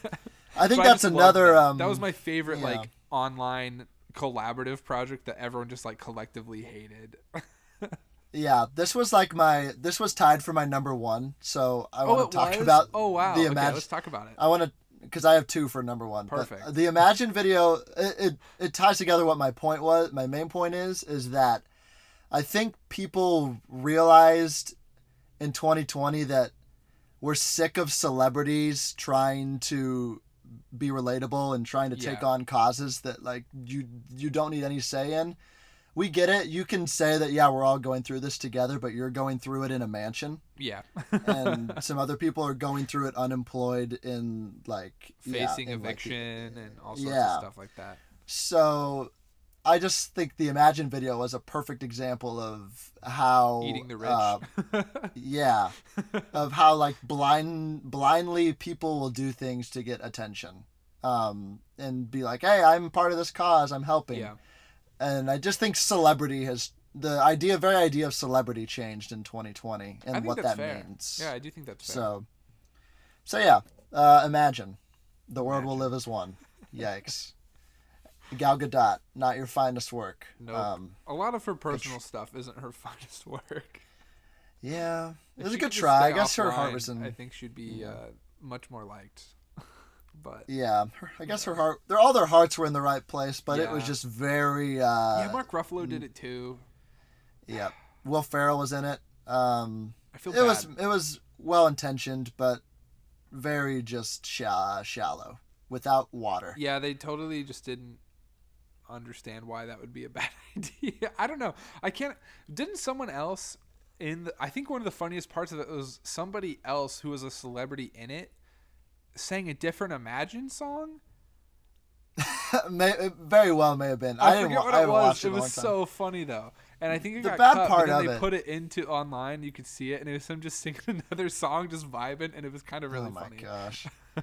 I think But that's loved another. that. Um, that was my favorite yeah. like online collaborative project that everyone just like collectively hated. (laughs) Yeah, this was like my. This was tied for my number one. So I oh, want it to talk was? about. Oh wow. The okay, Imagine. let's talk about it. I want to because I have two for number one. Perfect. the Imagine video, it, it it ties together what my point was. My main point is is that I think people realized in 2020 that we're sick of celebrities trying to be relatable and trying to take on causes that like you you don't need any say in. We get it. You can say that yeah, we're all going through this together, but you're going through it in a mansion Yeah. and (laughs) some other people are going through it unemployed in like yeah, Facing in, like, eviction and all sorts Yeah. of stuff like that. so I just think the Imagine video was a perfect example of how Eating the rich. uh, (laughs) yeah, of how like blind blindly people will do things to get attention, um, and be like, hey, I'm part of this cause, I'm helping, yeah. and I just think celebrity has the idea, very idea of celebrity changed in 2020 and what that fair. means. Yeah, I do think that's fair. So, so yeah, uh, imagine the world will live as one. Yikes. (laughs) Gal Gadot, not your finest work. Nope. Um, a lot of her personal stuff isn't her (laughs) finest work. yeah, it was a good try. I guess her heart was in. I think she'd be uh, much more liked. (laughs) but yeah, her, I guess her heart. They're all their hearts were in the right place, but it was just very. Uh, yeah, Mark Ruffalo did it too. yeah. Will Ferrell was in it. Um, I feel it bad. was it was well intentioned, but very just sha- shallow, without water. Yeah, they totally just didn't understand why that would be a (laughs) bad idea. I don't know. I can't. Didn't someone else in? The, I think one of the funniest parts of it was somebody else who was a celebrity in it sang a different Imagine song. (laughs) may, it very well may have been. I, I, forget what I it was. it, It in a long was so funny though, and I think it The got bad cut. part of they it- put it into online. You could see it, and it was him just (laughs) singing another song, just vibing, and it was kind of really funny. oh my funny.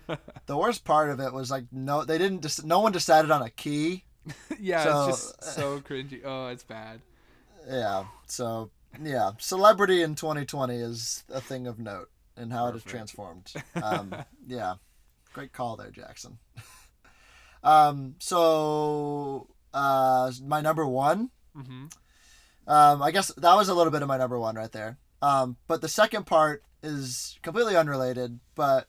gosh. the worst part of it was like no, they didn't. Just, no one decided on a key. (laughs) yeah, So- it's just so cringy. Oh, it's bad. Yeah. So yeah, celebrity in 2020 is a thing of note and how it has transformed. Um, (laughs) yeah, great call there, Jackson. (laughs) um, so uh, my number one. hmm Um, I guess that was a little bit of my number one right there. Um, but the second part is completely unrelated, but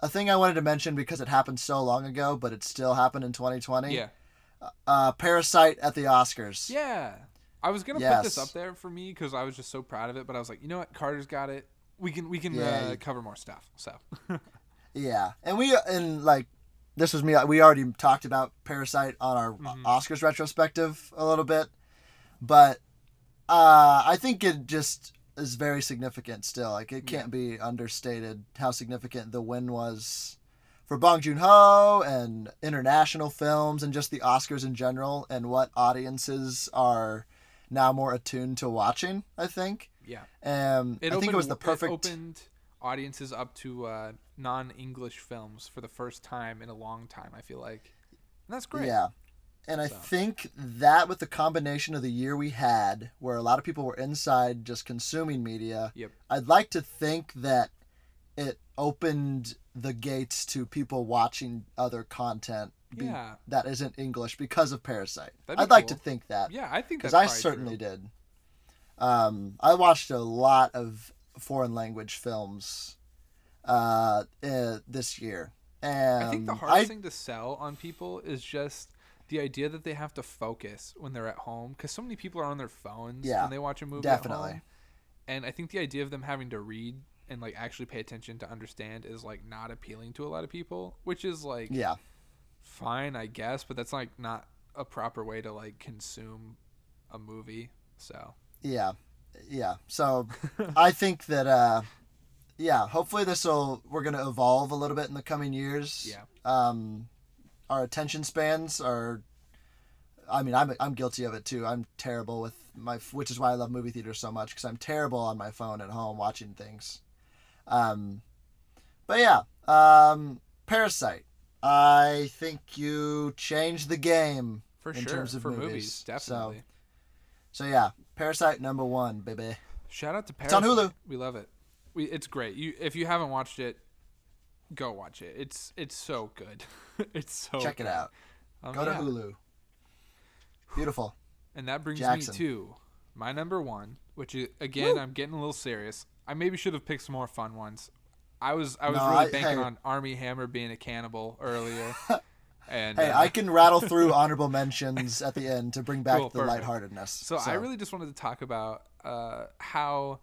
a thing I wanted to mention because it happened so long ago, but it still happened in 2020. Yeah. Uh, Parasite at the Oscars. Yeah. I was gonna put this up there for me because I was just so proud of it, but I was like, you know what, Carter's got it. We can we can Yeah, uh, cover more stuff. So (laughs) Yeah, and we and like this was me. We already talked about Parasite on our Mm-hmm. Oscars retrospective a little bit, but uh, I think it just is very significant still. Like it can't be understated how significant the win was for Bong Joon Ho and international films and just the Oscars in general and what audiences are now more attuned to watching. I think. yeah, Um, I think it was the perfect. opened audiences up to uh, non-English films for the first time in a long time. I feel like, and that's great. Yeah. And I think that with the combination of the year we had, where a lot of people were inside just consuming media, Yep. I'd like to think that it opened the gates to people watching other content be- Yeah. that isn't English because of Parasite. Be I'd like to think that. Yeah, I think Because I certainly true. did. Um, I watched a lot of foreign language films uh, uh, this year. And I think the hardest thing to sell on people is just the idea that they have to focus when they're at home because so many people are on their phones Yeah, when they watch a movie definitely. home. And I think the idea of them having to read and like actually pay attention to understand is like not appealing to a lot of people, which is like Yeah. fine, I guess, but that's like not a proper way to like consume a movie. So Yeah, yeah. So (laughs) I think that uh, yeah, hopefully this will we're gonna evolve a little bit in the coming years. Yeah. Um, our attention spans are. I mean, I'm I'm guilty of it too. I'm terrible with my, which is why I love movie theaters so much because I'm terrible on my phone at home watching things. Um, but yeah, um, Parasite. I think you changed the game for in sure, terms of for movies. movies, So- definitely. So yeah, Parasite number one, baby. Shout out to It's on Hulu. We love it. We it's great. You if you haven't watched it, go watch it. It's it's so good. (laughs) it's so Check it out. Um, Go to. Hulu. Beautiful. And that brings Jackson. me to my number one, which is, again I'm getting a little serious. I maybe should have picked some more fun ones. I was I was No, really I- banking hey. on Armie Hammer being a cannibal earlier. (laughs) and Hey, uh, I can rattle through (laughs) honorable mentions at the end to bring back Cool, the perfect. lightheartedness. So, I really just wanted to talk about uh, how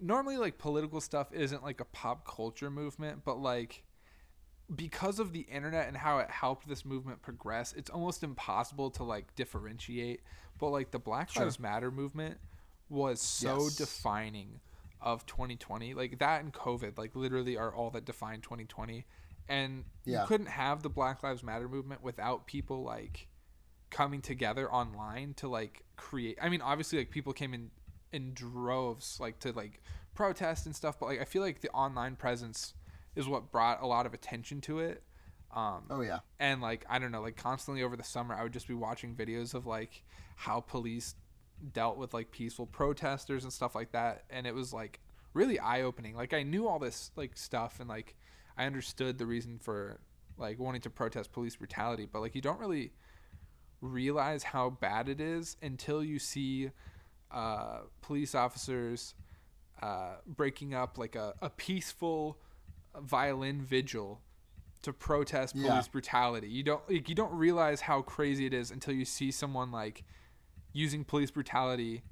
normally like political stuff isn't like a pop culture movement, but like because of the internet and how it helped this movement progress, it's almost impossible to like differentiate. But like the Black Lives Matter movement was so Yes. defining of 2020. Like that and COVID, like literally are all that define 2020. And Yeah. you couldn't have the Black Lives Matter movement without people like coming together online to like create i mean obviously like people came in in droves like to like protest and stuff but like i feel like the online presence is what brought a lot of attention to it um Oh yeah. and like i don't know like constantly over the summer i would just be watching videos of like how police dealt with like peaceful protesters and stuff like that and it was like really eye-opening like i knew all this like stuff and like i understood the reason for like wanting to protest police brutality but like you don't really realize how bad it is until you see uh, police officers uh, breaking up like a, a peaceful violin vigil to protest police Yeah. brutality. You don't like you don't realize how crazy it is until you see someone like using police brutality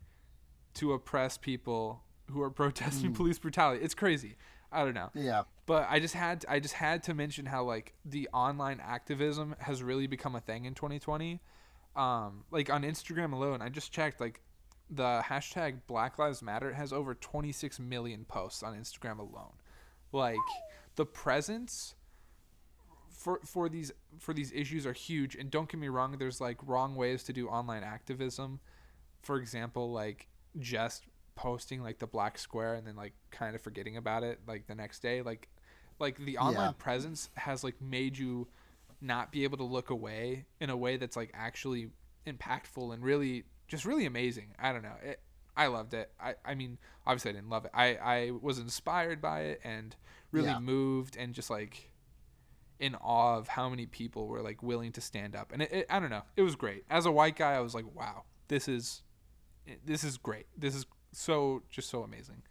to oppress people who are (laughs) protesting police brutality. It's crazy. I don't know Yeah. but I just had I just had to mention how like the online activism has really become a thing in 2020. Um, like on Instagram alone, I just checked like the hashtag Black Lives Matter has over 26 million posts on Instagram alone. Like the presence for for these for these issues are huge and don't get me wrong there's like wrong ways to do online activism. For example like just posting like the black square and then like kind of forgetting about it like the next day like like the online Yeah. presence has like made you not be able to look away in a way that's like actually impactful and really just really amazing. I don't know. It, i loved it. I i mean obviously i didn't love it. I i was inspired by it and really Yeah. moved and just like in awe of how many people were like willing to stand up. And it, it, i don't know. It was great. As a white guy i was like wow this is this is great. This is so just so amazing.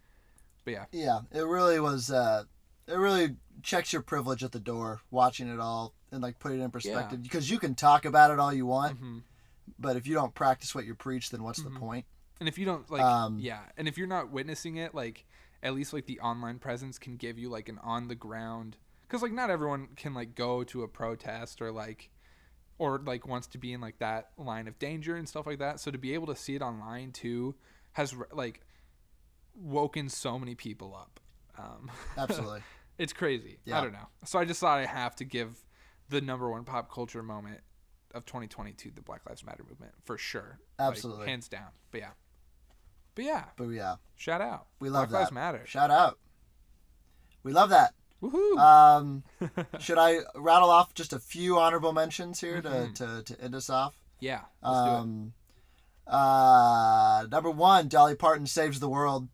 But yeah. Yeah. It really was. Uh, it really checks your privilege at the door watching it all and like put it in perspective. Because you can talk about it all you want, hmm but if you don't practice what you preach, then what's the point? and if you don't like Um, yeah. And if you're not witnessing it like at least like the online presence can give you like an on the ground because like not everyone can like go to a protest or like or like wants to be in like that line of danger and stuff like that. So to be able to see it online too has like woken so many people up. Um (laughs) Absolutely. it's crazy. I don't know. So i just thought i have to give the number one pop culture moment of 2022 the black lives matter movement for sure. Like, Absolutely. hands down. But yeah. But yeah. But yeah, shout out. We love black that. lives matter. Shout out. We love that. Woohoo Um, (laughs) should I rattle off just a few honorable mentions here to, Mhm. to, to end us off? Yeah. Let's do it. Um, uh, number one, Dolly Parton saves the world.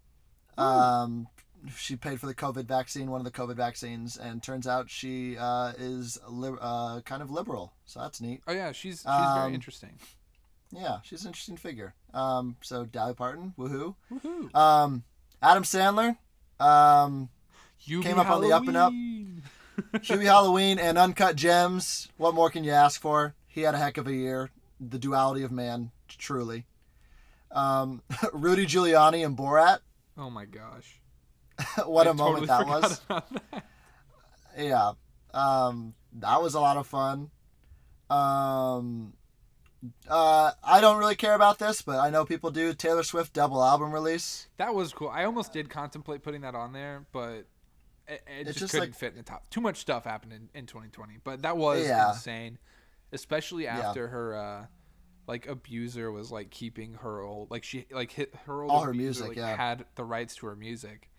Um, she paid for the COVID vaccine, one of the COVID vaccines, and turns out she uh, is li- uh, kind of liberal. So that's neat. Oh yeah, she's she's um, very interesting. Yeah, she's an interesting figure. Um, so Dolly Parton, woohoo. Woohoo! Um, Adam Sandler, um, Came up on the up and up. (laughs) Hubie Halloween and Uncut Gems. What more can you ask for? He had a heck of a year. The duality of man, truly. Um, (laughs) Rudy Giuliani and Borat. Oh my gosh! (laughs) what a I moment that was. that. Yeah. Um, that was a lot of fun. Um, uh, I don't really care about this, but I know people do. Taylor Swift double album release. That was cool. I almost did contemplate putting that on there, but it, it just, just couldn't like- fit in the top. Too much stuff happened in, in 2020, but that was Yeah. insane, especially after her uh, like abuser was like keeping her old like she like hit her old All her music, like, yeah. had the rights to her music.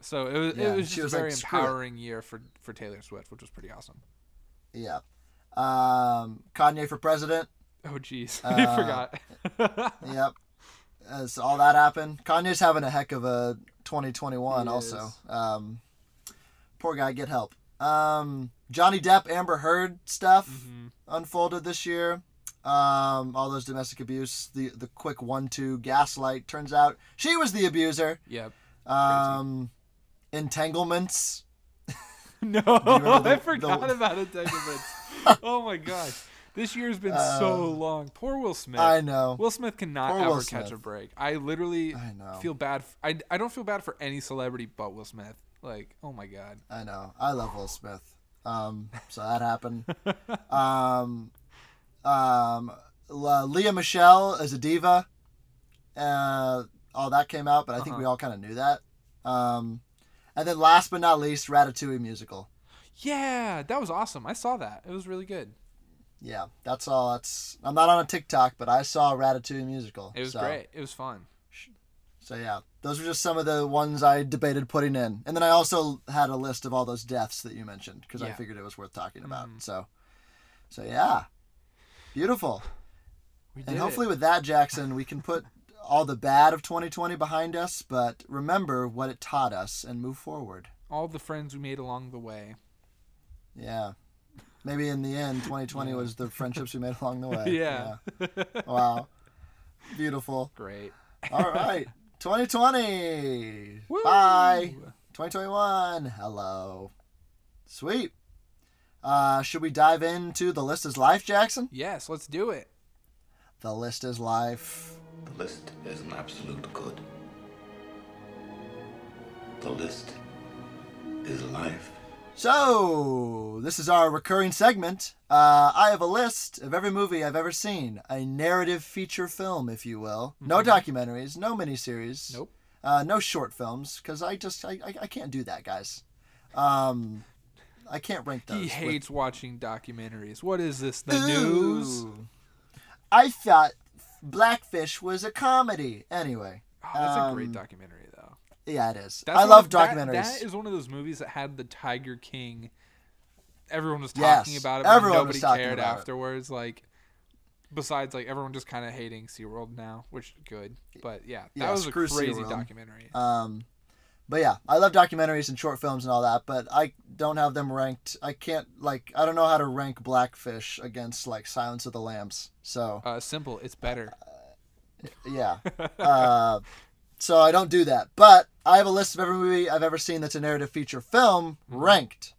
So it was Yeah, it was just was a very "Screw it." empowering year for for Taylor Swift, which was pretty awesome. Yeah. Um, Kanye for president. Oh jeez, (laughs) Uh, I forgot. (laughs) Yep. As all that happened, Kanye's having a heck of a 2021. He also, um, poor guy, get help. Um, Johnny Depp, Amber Heard stuff Mhm. unfolded this year. Um, all those domestic abuse, the the quick one-two gaslight. Turns out she was the abuser. Yep. Um, entanglements. (laughs) No, (laughs) remember I forgot the- about entanglements. (laughs) oh my gosh, this year's been so long. Poor Will Smith. Uh, I know. Will Smith cannot Poor ever catch a break. I literally I know. feel bad. For, I, I don't feel bad for any celebrity but Will Smith. Like, oh my god. I know. I love Will Smith. Um, (laughs) so that happened. um, um, La- Lea Michele as a diva. Uh, all that came out, but I think Uh-huh. we all kind of knew that. Um, and then last but not least, Ratatouille musical. Yeah, that was awesome. I saw that. It was really good. Yeah, that's all. That's I'm not on a TikTok, but I saw Ratatouille musical. It was so, great. It was fun. So yeah, those were just some of the ones I debated putting in, and then I also had a list of all those deaths that you mentioned because I figured it was worth talking about. Mhm. So, so yeah, beautiful. We did And it. hopefully, with that, Jackson, we can put all the bad of 2020 behind us, but remember what it taught us and move forward. all the friends we made along the way. Yeah. Maybe in the end, 2020 was the friendships we made along the way. (laughs) Yeah. Yeah. Wow. Beautiful. Great. All right. (laughs) 2020. Woo! Bye. 2021. Hello. Sweet. Uh, should we dive into the list is life, Jackson? Yes, let's do it. The list is life. The list is an absolute good. The list is life. So, this is our recurring segment. Uh, I have a list of every movie I've ever seen, a narrative feature film, if you will. No documentaries, no miniseries, Mm-hmm. Nope. uh, no short films, because I just I, I, I can't do that, guys. Um, I can't rank those. He with- hates watching documentaries. What is this? The news? I thought Blackfish was a comedy. Anyway, Oh, that's a great Um, documentary. Yeah, it is. That's I love of- that- documentaries. That is one of those movies that had the Tiger King. Everyone was Yes, talking about it, but everyone was nobody talking cared about it. afterwards. Like, besides, like everyone just kind of hating SeaWorld now, which good. But yeah, that Yeah, was a crazy SeaWorld. documentary. Um, but yeah, I love documentaries and short films and all that, but I don't have them ranked. I can't like I don't know how to rank Blackfish against like Silence of the Lambs. So Uh, simple. It's better. yeah, (laughs) uh, so I don't do that. But I have a list of every movie I've ever seen that's a narrative feature film ranked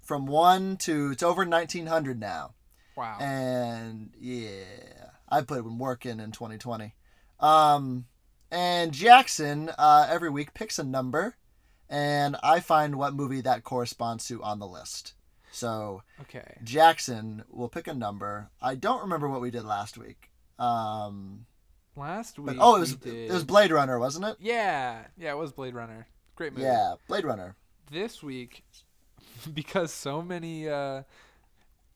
from one to it's over nineteen hundred now. Wow. And yeah, I put in work in in 2020. Um, and Jackson uh, every week picks a number, and I find what movie that corresponds to on the list. So okay. Jackson will pick a number. I don't remember what we did last week. Um, Last but week. oh, it was we did... it was Blade Runner, wasn't it? Yeah, yeah, it was Blade Runner. Great movie. Yeah, Blade Runner. This week, (laughs) because so many uh,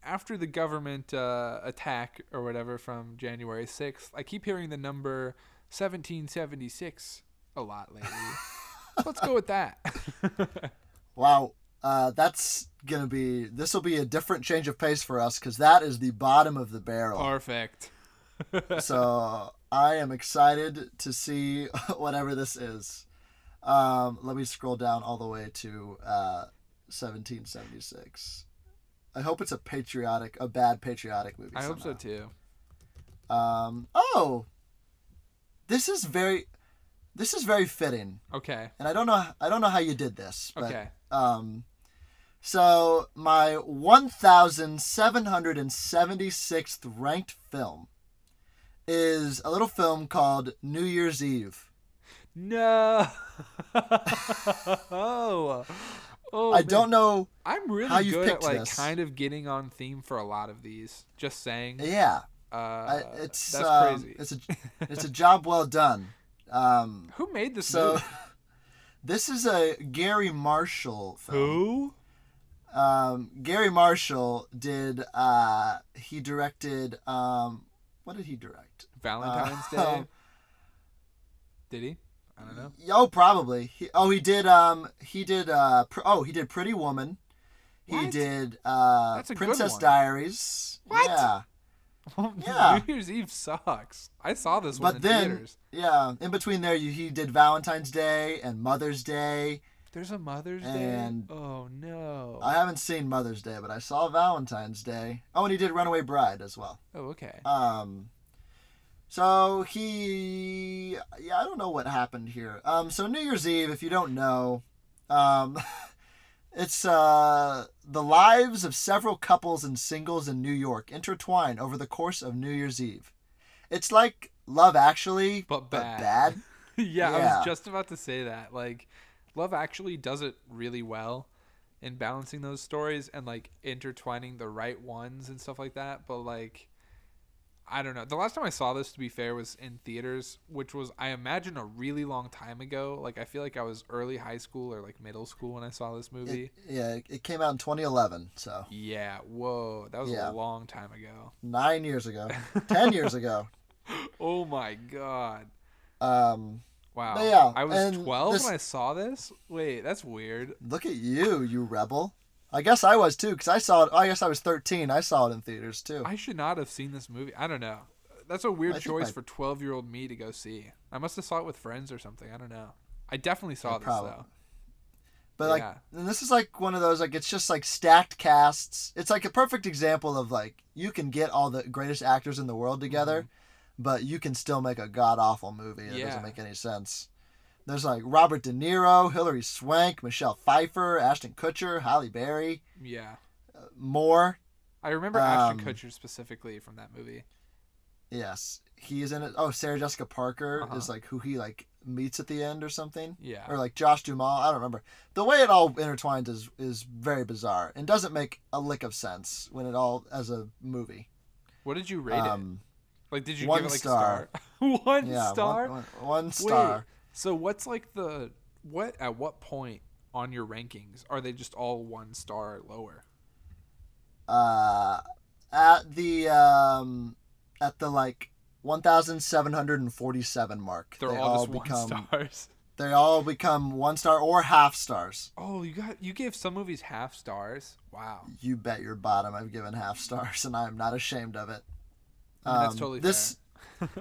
after the government uh, attack or whatever from January sixth, I keep hearing the number seventeen seventy six a lot lately. (laughs) Let's go with that. (laughs) Wow, uh, that's gonna be this will be a different change of pace for us because that is the bottom of the barrel. Perfect. (laughs) so I am excited to see (laughs) whatever this is. Um, let me scroll down all the way to uh, 1776. I hope it's a patriotic, a bad patriotic movie. I hope so too. Um, oh, this is very, this is very fitting, Okay. and I don't know, I don't know how you did this, but Okay. um, so my 1,776th ranked film is a little film called New Year's Eve. No. oh. (laughs) Oh, I man. don't know. I'm really how good at like this. kind of getting on theme for a lot of these. Just saying. Yeah, Uh, I, it's that's um, crazy. It's a (laughs) it's a job well done. Um, Who made this so movie? (laughs) this is a Garry Marshall film. Who? um, Garry Marshall did. Uh, he directed. Um, what did he direct? Valentine's Uh, (laughs) Day. Did he? I don't know. Oh, probably. He, oh, he did. Um, he did. Uh, pr- oh, he did Pretty Woman. He What? did uh, That's a good Princess one. Diaries. What? Yeah, (laughs) Yeah. New Year's Eve sucks. I saw this one but in then theaters. yeah, in between there, you, he did Valentine's Day and Mother's Day. There's a Mother's And- Day. Oh no. I haven't seen Mother's Day, but I saw Valentine's Day. Oh, and he did Runaway Bride as well. oh okay. Um, so he, yeah, I don't know what happened here. Um, so New Year's Eve, if you don't know, um, (laughs) it's uh the lives of several couples and singles in New York intertwine over the course of New Year's Eve. It's like Love Actually, But but bad. bad. (laughs) yeah, I was just about to say that. Like, Love Actually does it really well in balancing those stories and like intertwining the right ones and stuff like that. But like, I don't know. The last time I saw this, to be fair, was in theaters, which was I imagine a really long time ago. Like, I feel like I was early high school or like middle school when I saw this movie. It, yeah, it came out in 2011, so yeah, whoa, that was Yeah. a long time ago. nine years ago, (laughs) ten years ago. (laughs) Oh my god. Um, Wow. But yeah, I was and 12 this- when I saw this. Wait, that's weird. Look at you, you rebel. I guess I was too, because I saw it. I guess I was 13. I saw it in theaters too. I should not have seen this movie. I don't know. That's a weird I choice my- for 12 year old me to go see. I must have saw it with friends or something. I don't know. I definitely saw Yeah, this probably. though. but like, yeah. and this is like one of those like it's just like stacked casts. It's like a perfect example of like you can get all the greatest actors in the world together, mm-hmm. But you can still make a god awful movie. It. Yeah. doesn't make any sense. There's like Robert De Niro, Hilary Swank, Michelle Pfeiffer, Ashton Kutcher, Halle Berry, Yeah. more. I remember Ashton Um, Kutcher specifically from that movie. Yes, he is in it. Oh, Sarah Jessica Parker Uh-huh. is like who he like meets at the end or something. Yeah. Or like Josh Duhamel. I don't remember. The way it all intertwines is is very bizarre and doesn't make a lick of sense when it all as a movie. What did you rate it? Um, Like, did you one give it like star. a star? (laughs) one yeah, star? One, one, one star. Wait. So what's like the what at what point on your rankings are they just all one star lower? Uh, at the um, at the like one thousand seven hundred and forty seven mark, They're they all, all, become one stars. (laughs) they all become one star or half stars. Oh, you got you gave some movies half stars. Wow. You bet your bottom I've given half stars, (laughs) and I am not ashamed of it. I mean, that's Um, totally this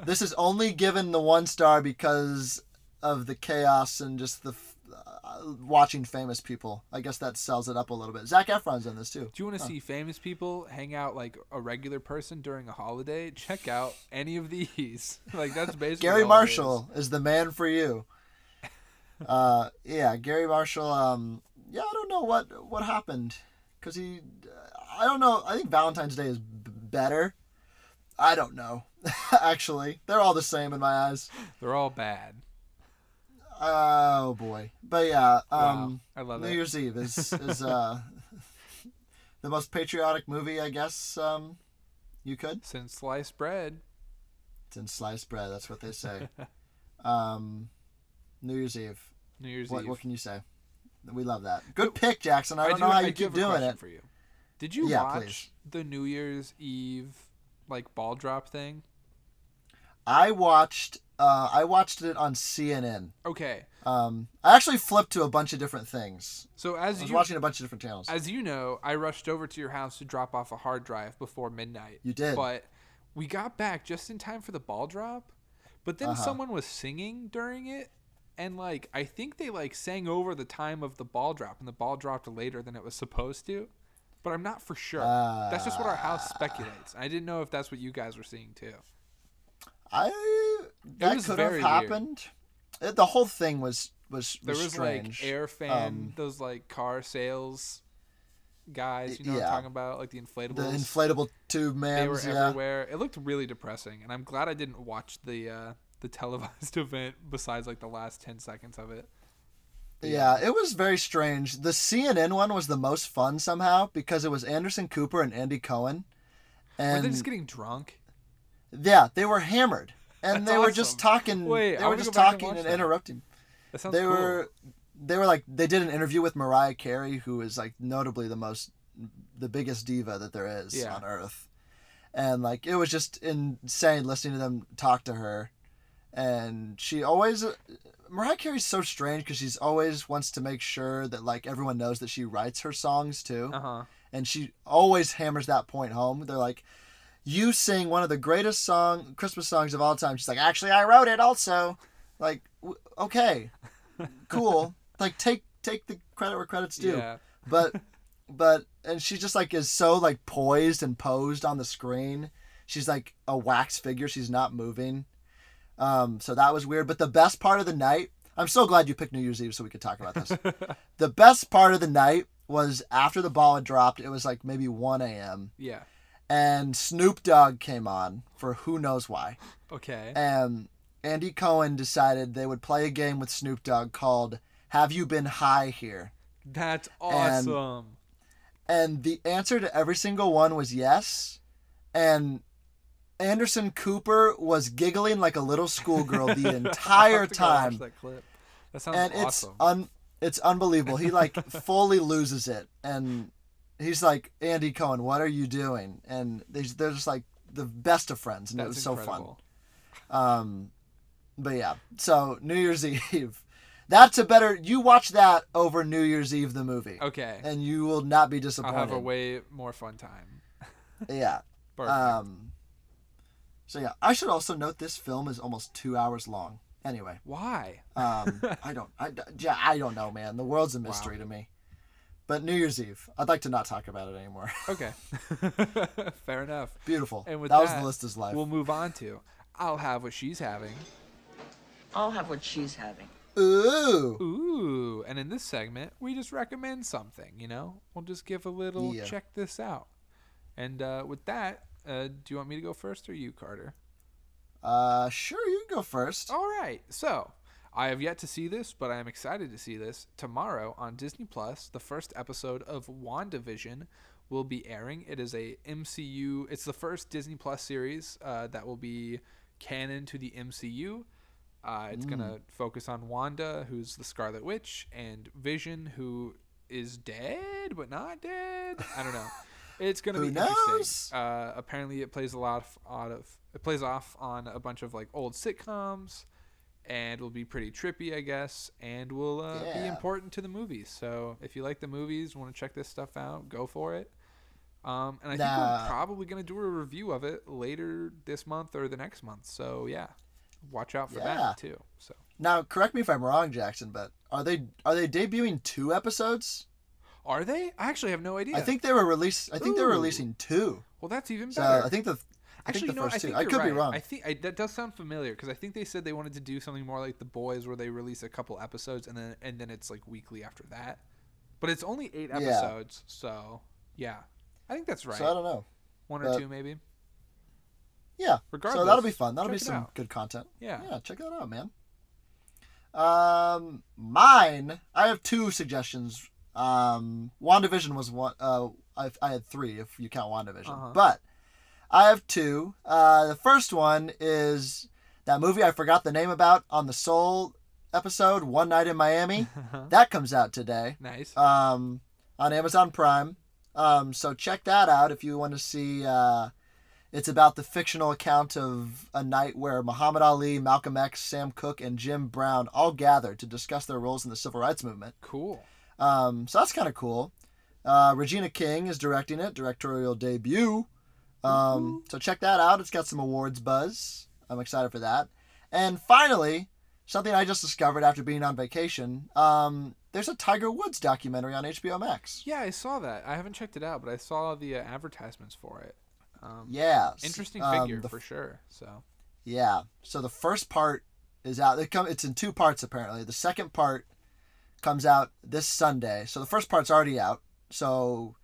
this is only given the one star because of the chaos and just the uh, watching famous people. I guess that sells it up a little bit. Zac Efron's in this too. Do you want to see famous people hang out like a regular person during a holiday? Check out any of these. (laughs) like that's basically Garry Marshall is. the man for you. (laughs) uh, yeah, Garry Marshall. Um, yeah, I don't know what what happened because he. I don't know. I think Valentine's Day is b- better. I don't know. (laughs) Actually, they're all the same in my eyes. They're all bad. Oh boy, but yeah. Wow, Um, I love New it. Year's Eve is is uh (laughs) the most patriotic movie, I guess. Um, you could. Since sliced bread. In sliced bread. That's what they say. (laughs) um, New Year's Eve. New Year's What, Eve. what can you say? We love that. Good pick, Jackson. I don't do- know how I you do keep doing it. For you. Did you Yeah, watch please. the New Year's Eve like ball drop thing? I watched. Uh, I watched it on CNN. Okay. Um, I actually flipped to a bunch of different things. So I as was you watching a bunch of different channels. as you know, I rushed over to your house to drop off a hard drive before midnight. You did. But we got back just in time for the ball drop, but then Uh-huh. someone was singing during it, and like I think they like sang over the time of the ball drop, and the ball dropped later than it was supposed to. But I'm not for sure. that's just what our house speculates. I didn't know if that's what you guys were seeing too. I that was could have happened. It, the whole thing was was, There was strange. like air fan, Um, those like car sales guys. You know what. I'm talking about, like the inflatables. the inflatable tube man. they were yeah. everywhere. It looked really depressing, and I'm glad I didn't watch the uh, the televised (laughs) event. Besides, like the last ten seconds of it. Yeah, it was very strange. The CNN one was the most fun somehow because it was Anderson Cooper and Andy Cohen. Were And they just getting drunk? yeah, they were hammered. And That's they were just talking Wait, they I were just back and talking and interrupting. That sounds They cool. were they were like they did an interview with Mariah Carey who is like notably the most the biggest diva that there is Yeah. on earth. And like it was just insane listening to them talk to her. And she always Mariah Carey's so strange because she's always wants to make sure that like everyone knows that she writes her songs too Uh huh. and she always hammers that point home. They're like, "You sing one of the greatest song Christmas songs of all time." She's like, "Actually, I wrote it also." Like, w- okay, (laughs) cool. like, take take the credit where credit's due. Yeah. But (laughs) but and she just like is so like poised and posed on the screen. She's like a wax figure. She's not moving. Um, so that was weird. But the best part of the night, I'm so glad you picked New Year's Eve so we could talk about this. (laughs) the best part of the night was after the ball had dropped. It was like maybe 1 a.m. Yeah. and Snoop Dogg came on for who knows why. Okay. And Andy Cohen decided they would play a game with Snoop Dogg called "Have You Been High Here?" That's and- awesome. And the answer to every single one was yes. And Anderson Cooper was giggling like a little schoolgirl the (laughs) entire have to go watch time. That clip. That sounds and awesome. it's un it's unbelievable. He like (laughs) fully loses it, and he's like, "Andy Cohen, what are you doing?" And they they're just like the best of friends, and it That's was so fun. Um, but yeah, so New Year's (laughs) Eve, that's a better. You watch that over New Year's Eve, the movie, Okay. and you will not be disappointed. I'll have a way more fun time. Yeah. Perfect. Um. So yeah, I should also note this film is almost two hours long. Anyway, Why? um, (laughs) I don't, I, yeah, I don't know, man. The world's a mystery to me. But New Year's Eve, I'd like to not talk about it anymore. (laughs) Okay. (laughs) Fair enough. Beautiful. And with that, that, was the list is life. We'll move on to I'll have what she's having. I'll have what she's having. Ooh. Ooh, and in this segment, we just recommend something, you know? We'll just give a little Yeah. check this out. And uh, with that, uh, do you want me to go first or you, Carter? Uh, sure, you can go first. All right. So, I have yet to see this, but I am excited to see this. Tomorrow on Disney Plus, the first episode of WandaVision will be airing. It is a MCU, it's the first Disney Plus series uh, that will be canon to the MCU. Uh, it's going to focus on Wanda, who's the Scarlet Witch, and Vision, who is dead but not dead. I don't know. (laughs) It's going to Who be knows? interesting. Uh, apparently, it plays a lot of, out of it plays off on a bunch of like old sitcoms, and will be pretty trippy, I guess, and will uh, be important to the movies. So if you like the movies, want to check this stuff out, go for it. Um, and I think we're probably gonna do a review of it later this month or the next month. So yeah, watch out for Yeah. that too. So Now, correct me if I'm wrong, Jackson, but are they are they debuting two episodes? Are they? I actually have no idea. I think they were released. I think they were releasing two. Well, that's even So better. I think the I Actually, think you the know, first I two. think I you're could be wrong. I think I, that does sound familiar because I think they said they wanted to do something more like The Boys, where they release a couple episodes and then and then it's like weekly after that. But it's only eight Yeah. episodes, so yeah, I think that's right. So I don't know. One or but- two maybe. Yeah. Regardless, so that'll be fun. That'll be some out. good content. Yeah. Yeah, check that out, man. Um, mine. I have two suggestions. Um, WandaVision was one. Uh, I, I had three if you count WandaVision, Uh-huh. but I have two. Uh, the first one is that movie I forgot the name about on the Soul episode, One Night in Miami. (laughs) that comes out today Nice. um, on Amazon Prime. Um, so check that out if you want to see. Uh, it's about the fictional account of a night where Muhammad Ali, Malcolm X, Sam Cooke, and Jim Brown all gathered to discuss their roles in the civil rights movement. cool. Um, so that's kind of cool. Uh, Regina King is directing it, directorial debut. Um, so check that out. It's got some awards buzz. I'm excited for that. And finally, something I just discovered after being on vacation. Um, there's a Tiger Woods documentary on HBO Max. Yeah, I saw that. I haven't checked it out, but I saw the uh, advertisements for it. Um, Yeah. Interesting um, figure the for sure. So Yeah. So the first part is out. It come, it's in two parts apparently. The second part comes out this Sunday. So the first part's already out. So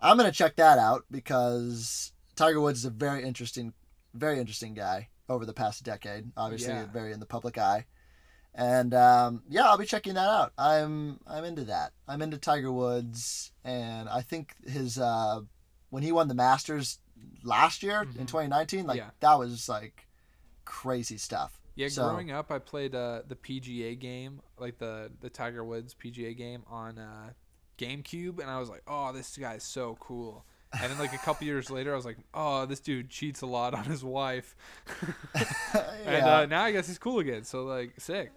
I'm gonna check that out because Tiger Woods is a very interesting, very interesting guy over the past decade. Obviously, Yeah. very in the public eye. And um, yeah, I'll be checking that out. I'm I'm into that. I'm into Tiger Woods, and I think his uh, when he won the Masters last year in 2019, like Mm-hmm. Yeah. that was like crazy stuff. Yeah, So- growing up, I played uh, the PGA game, like the the Tiger Woods PGA game on uh, GameCube, and I was like, oh, this guy's so cool. And then like a couple years later, I was like, oh, this dude cheats a lot on his wife. (laughs) And uh, now I guess he's cool again. So like, sick.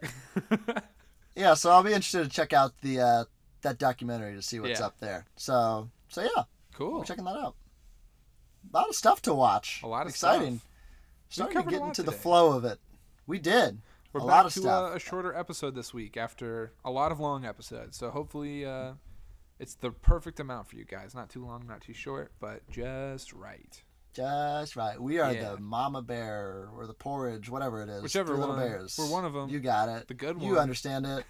(laughs) yeah, so I'll be interested to check out the uh, that documentary to see what's Yeah. up there. So so yeah, cool. we're checking that out. A lot of stuff to watch. A lot of exciting. stuff. Starting to get into the flow of it. We did. We're a back lot of to stuff. uh, a shorter episode this week after a lot of long episodes. So hopefully, uh, it's the perfect amount for you guys. Not too long, not too short, but just right. Just right. We are Yeah. the mama bear or the porridge, whatever it is. Whichever one. bears. We're one of them. You got it. The good one. You understand it.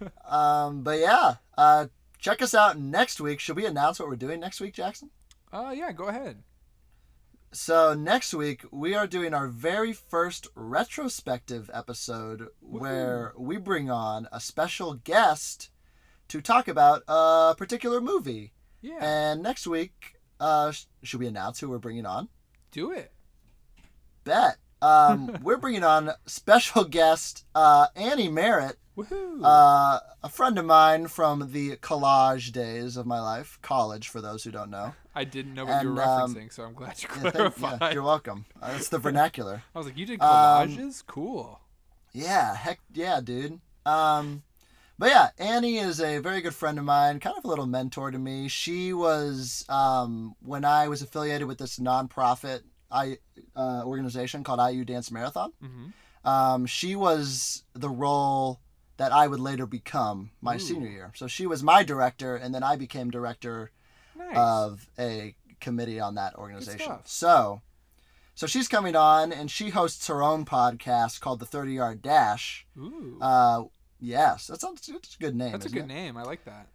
(laughs) um, but yeah, uh, check us out next week. Should we announce what we're doing next week, Jackson? Uh, yeah, go ahead. So next week we are doing our very first retrospective episode where we bring on a special guest to talk about a particular movie. Yeah, And next week, uh, sh- should we announce who we're bringing on? do it. Bet. Um, (laughs) we're bringing on special guest uh, Annie Merritt, Woohoo! uh, a friend of mine from the collage days of my life, college for those who don't know. I didn't know what you were and, um, referencing, so I'm glad you clarified. yeah, you're welcome. Uh, it's the (laughs) vernacular. I was like, you did Um, collages? cool. Yeah, heck yeah, dude. Um, but yeah, Annie is a very good friend of mine, kind of a little mentor to me. She was um, when I was affiliated with this nonprofit I uh, organization called IU Dance Marathon. hmm Um, she was the role that I would later become my Ooh. senior year. So she was my director, and then I became director Nice. of a committee on that organization. So, so she's coming on, and she hosts her own podcast called the Thirty Yard Dash. Ooh, Uh, yes, that sounds it's a good name. that's a good it? name. I like that.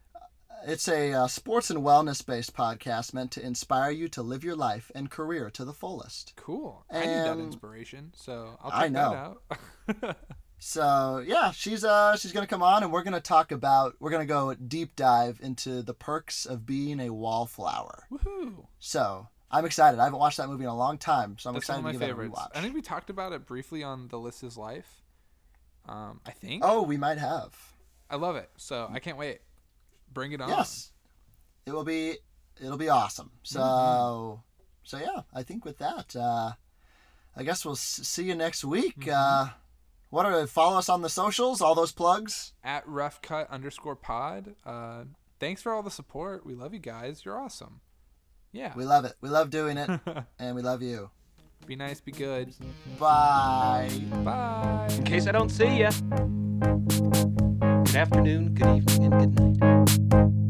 It's a uh, sports and wellness based podcast meant to inspire you to live your life and career to the fullest. Cool. I need that And- inspiration, so I'll check I know. that out. (laughs) So yeah, she's uh she's gonna come on, and we're gonna talk about we're gonna go deep dive into the perks of being a wallflower. Woohoo! So I'm excited. I haven't watched that movie in a long time, so I'm That's one excited of to my give favorites. that a rewatch. I think we talked about it briefly on the list is life. Um, I think. Oh, we might have. I love it. So I can't wait. Bring it on. Yes, it will be. It'll be awesome. So, Mm-hmm. so yeah. I think with that, uh, I guess we'll s- see you next week. Mm-hmm. Uh, what are follow us on the socials? All those plugs. At rough cut underscore pod. Uh, thanks for all the support. We love you guys. You're awesome. Yeah. We love it. We love doing it, (laughs) and we love you. be nice. Be good. Bye. Bye. In case I don't see ya. Good afternoon, good evening, and good night.